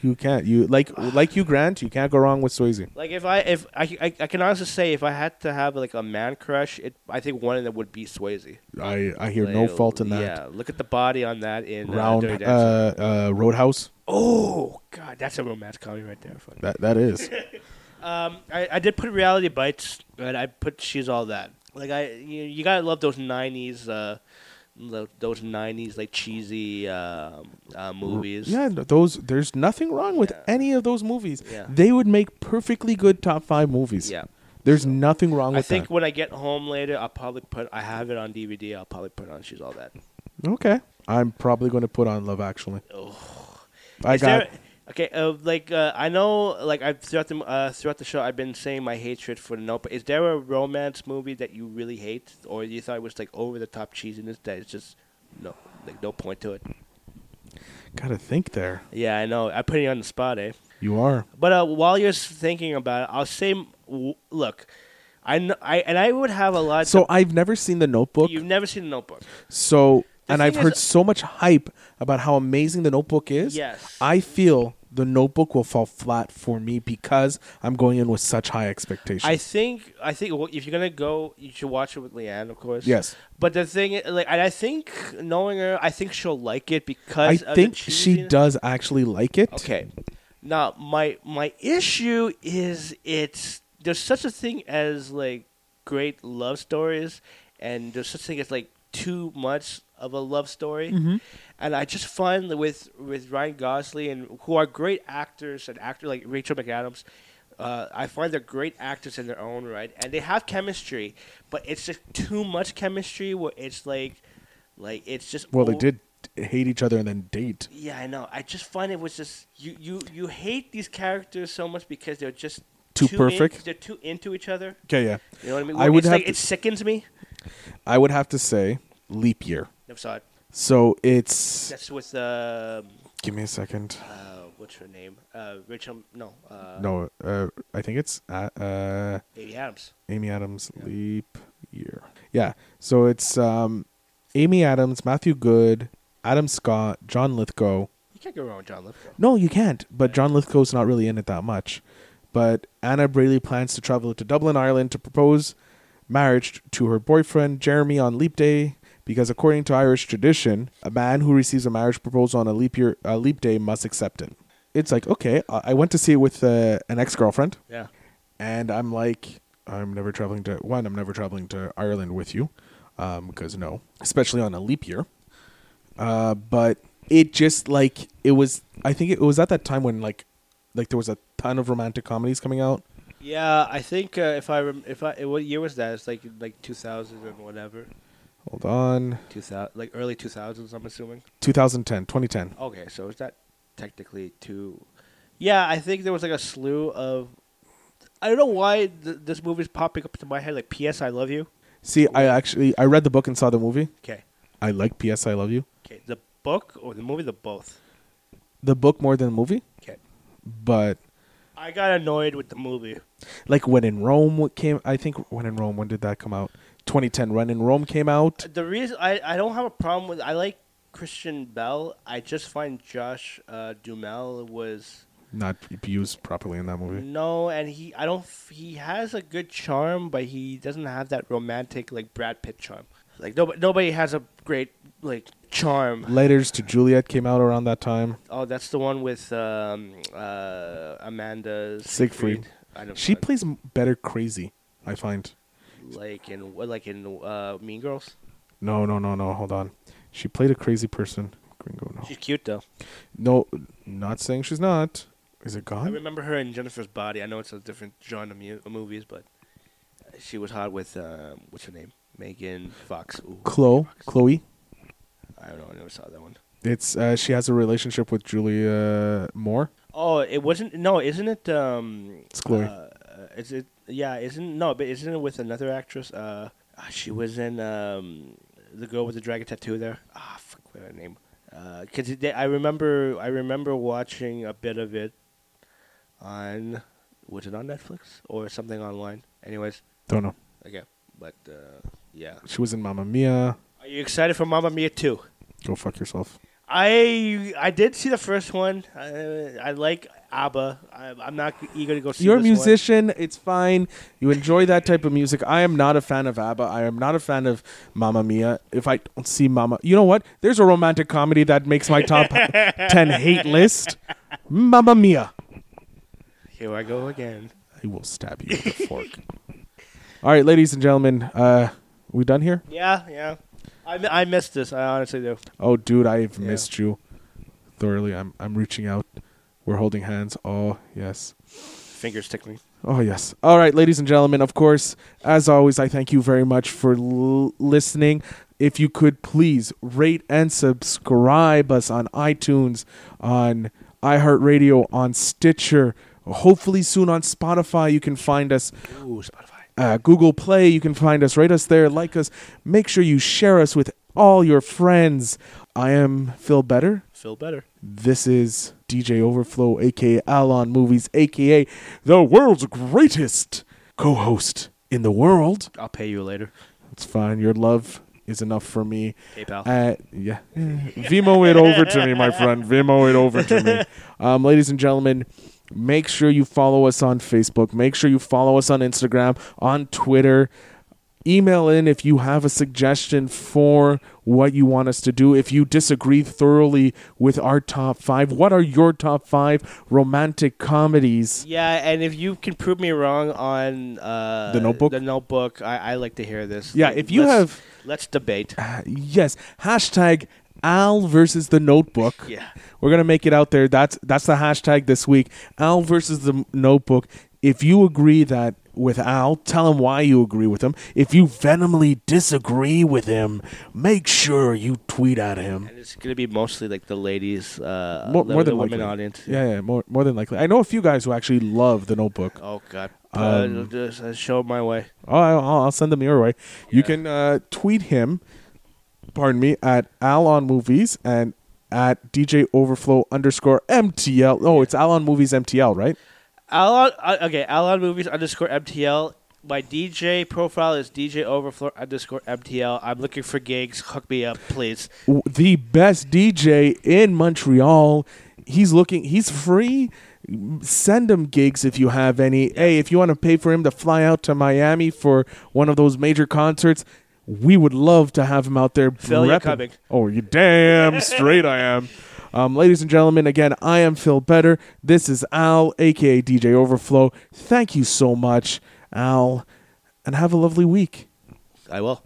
You can't. You like like you Grant. You can't go wrong with Swayze. Like if I if I, I, I can honestly say if I had to have like a man crush, it I think one of them would be Swayze. I I hear no fault in that. Yeah, look at the body on that in uh, Round Dirty uh, uh, Roadhouse. oh god, that's a romance comedy right there. Fuck. That that is. Um, I, I did put Reality Bites, and I put She's All That. Like I, you, you gotta love those '90s, uh, those '90s like cheesy um uh, movies. Yeah, those. There's nothing wrong with Yeah. any of those movies. Yeah. They would make perfectly good top five movies. yeah. There's nothing wrong with. I think that. when I get home later, I'll probably put. I have it on DVD. I'll probably put on She's All That. Okay, I'm probably going to put on Love Actually. Oh. I Is got. there- okay, uh, like uh, I know, like I've throughout the uh, throughout the show, I've been saying my hatred for the Notebook. Is there a romance movie that you really hate, or you thought it was like over the top cheesiness that it's just no, like no point to it? Gotta think there. Yeah, I know. I put you on the spot, eh? You are. But uh, while you're thinking about it, I'll say, w- look, I, kn- I and I would have a lot. So to- I've never seen the Notebook. you've never seen the Notebook. So The and I've thing heard so much hype about how amazing the Notebook is. Yes. I feel the Notebook will fall flat for me because I'm going in with such high expectations. I think I think well, if you're gonna go, you should watch it with Leanne, of course. yes. But the thing, i- like, I think knowing her, I think she'll like it I because the think she does actually like it. Okay. Now my my issue is it's there's such a thing as like great love stories, and there's such a thing as like too much of a love story, Mm-hmm. and I just find that with with Ryan Gosling and who are great actors and actor like Rachel McAdams. Uh, I find they're great actors in their own right, and they have chemistry, but it's just too much chemistry. Where it's like, like it's just Well, they did hate each other and then date. yeah, I know. I just find it was just you you you hate these characters so much because they're just Too in- perfect? they're too into each other. Okay, yeah. You know what I mean? I would it's have like to- it sickens me. I would have to say leap year. Never saw it. So it's. That's with um, Give me a second. uh, what's her name? Uh, Rachel. No. Uh, No, uh, I think it's uh, uh, Amy Adams. Amy Adams leap year. Yeah. So it's um, Amy Adams, Matthew Goode, Adam Scott, John Lithgow. You can't go wrong with John Lithgow. No, you can't. But John Lithgow's not really in it that much. But Anna Brady plans to travel to Dublin, Ireland to propose marriage to her boyfriend Jeremy on leap day because according to Irish tradition, a man who receives a marriage proposal on a leap year a leap day must accept it. It's like, okay, I went to see it with uh, an ex-girlfriend Yeah. and I'm like, I'm never traveling to one. I'm never traveling to Ireland with you, because no, especially on a leap year. Uh, but it just like it was. I think it was at that time when like, like there was a ton of romantic comedies coming out. Yeah, I think uh, if I rem- if I what year was that? It's like like 2000 and whatever. Hold on, 2000 like early 2000s. I'm assuming. 2010, 2010. Okay, so is that technically two? Yeah, I think there was like a slew of. I don't know why th- this movie's popping up into my head. Like P.S. I love you. See, I actually I read the book and saw the movie. Okay, I like P.S. I Love You. okay. The book or the movie, the both. The book more than the movie, Okay. but I got annoyed with the movie. like when in Rome came. I think when in Rome. When did that come out? 2010. When in Rome came out. The reason I, I don't have a problem with I like Kristen Bell. I just find Josh uh, Duhamel was Not used properly in that movie. no, and he I don't he has a good charm, but he doesn't have that romantic like Brad Pitt charm. Like nobody nobody has a great like charm. Letters to Juliet came out around that time. Oh, that's the one with um, uh, Amanda Seyfried. I know She Fun. plays better crazy. I find. like in like in uh, Mean Girls. No, no, no, no. Hold on. She played a crazy person. Gringo, no. She's cute though. No, not saying she's not. Is it God? I remember her in Jennifer's Body. I know it's a different genre of mu- movies, but she was hot with uh, what's her name? Megan Fox. Ooh, Chloe. Fox. Chloe. I don't know. I never saw that one. It's uh, she has a relationship with Julianne Moore. Oh, it wasn't. No, isn't it? Um, It's Chloe. Uh, is it? Yeah, isn't no, but isn't it with another actress? Uh, ah, she was in um, the girl with the dragon tattoo. There. Ah, fuck, what her name? Because I remember, I remember watching a bit of it on. Was it on Netflix or something online? Anyways, Don't know. okay, but uh, yeah. She was in Mamma Mia. You excited for Mamma Mia 2? Go fuck yourself. I I did see the first one. I, I like ABBA. I, I'm not eager to go see You're a this one. musician. It's fine. You enjoy that type of music. I am not a fan of ABBA. I am not a fan of Mamma Mia. If I don't see Mamma, you know what? There's a romantic comedy that makes my top ten hate list. Mamma Mia. Here I go again. I will stab you with a fork. All right, ladies and gentlemen, uh, we done here? Yeah, yeah. I, I missed this. I honestly do. Oh, dude, I've Yeah. missed you thoroughly. I'm I'm reaching out. We're holding hands. Oh yes. Fingers tickling. Oh, yes. All right, ladies and gentlemen, of course, as always, I thank you very much for l- listening. If you could please rate and subscribe us on iTunes, on iHeartRadio, on Stitcher, hopefully soon on Spotify. You can find us Ooh, Spotify. Uh, Google Play. You can find us, rate us there, like us. Make sure you share us with all your friends. I am Phil Better. Phil better. This is DJ Overflow, aka Alon Movies, aka the world's greatest co host in the world. I'll pay you later. It's fine. Your love is enough for me. PayPal. Uh, yeah. Venmo it over to me, my friend. Venmo it over to me. Um, ladies and gentlemen, make sure you follow us on Facebook. Make sure you follow us on Instagram, on Twitter. Email in if you have a suggestion for what you want us to do. If you disagree thoroughly with our top five, what are your top five romantic comedies? yeah, and if you can prove me wrong on uh, The Notebook? the notebook, I, I like to hear this. Yeah, if you Let's- have- let's debate. Uh, yes, hashtag Al versus the Notebook. Yeah. We're gonna make it out there. That's that's the hashtag this week. Al versus the Notebook. If you agree that with Al, tell him why you agree with him. If you venomly disagree with him, make sure you tweet at him. And it's gonna be mostly like the ladies, uh, More, the, more the than women audience. Yeah, yeah, more more than likely. I know a few guys who actually love the Notebook. Oh God. Um, uh, just, uh, show my way. Oh, I'll, I'll send them your way. You can uh, tweet him, pardon me, at Al on Movies and at DJ Overflow underscore MTL. Oh, it's Al on Movies MTL, right? Alon, uh, okay, Alon Movies underscore MTL. My DJ profile is DJ Overflow underscore MTL. I'm looking for gigs. Hook me up, please. The best DJ in Montreal. He's looking. He's free. Send him gigs if you have any. Hey, if you want to pay for him to fly out to Miami for one of those major concerts, we would love to have him out there. Phil, repping. coming. Oh, you damn straight I am. Um, ladies and gentlemen, again, I am Phil Better. This is Al, aka DJ Overflow. Thank you so much, Al, and have a lovely week. I will.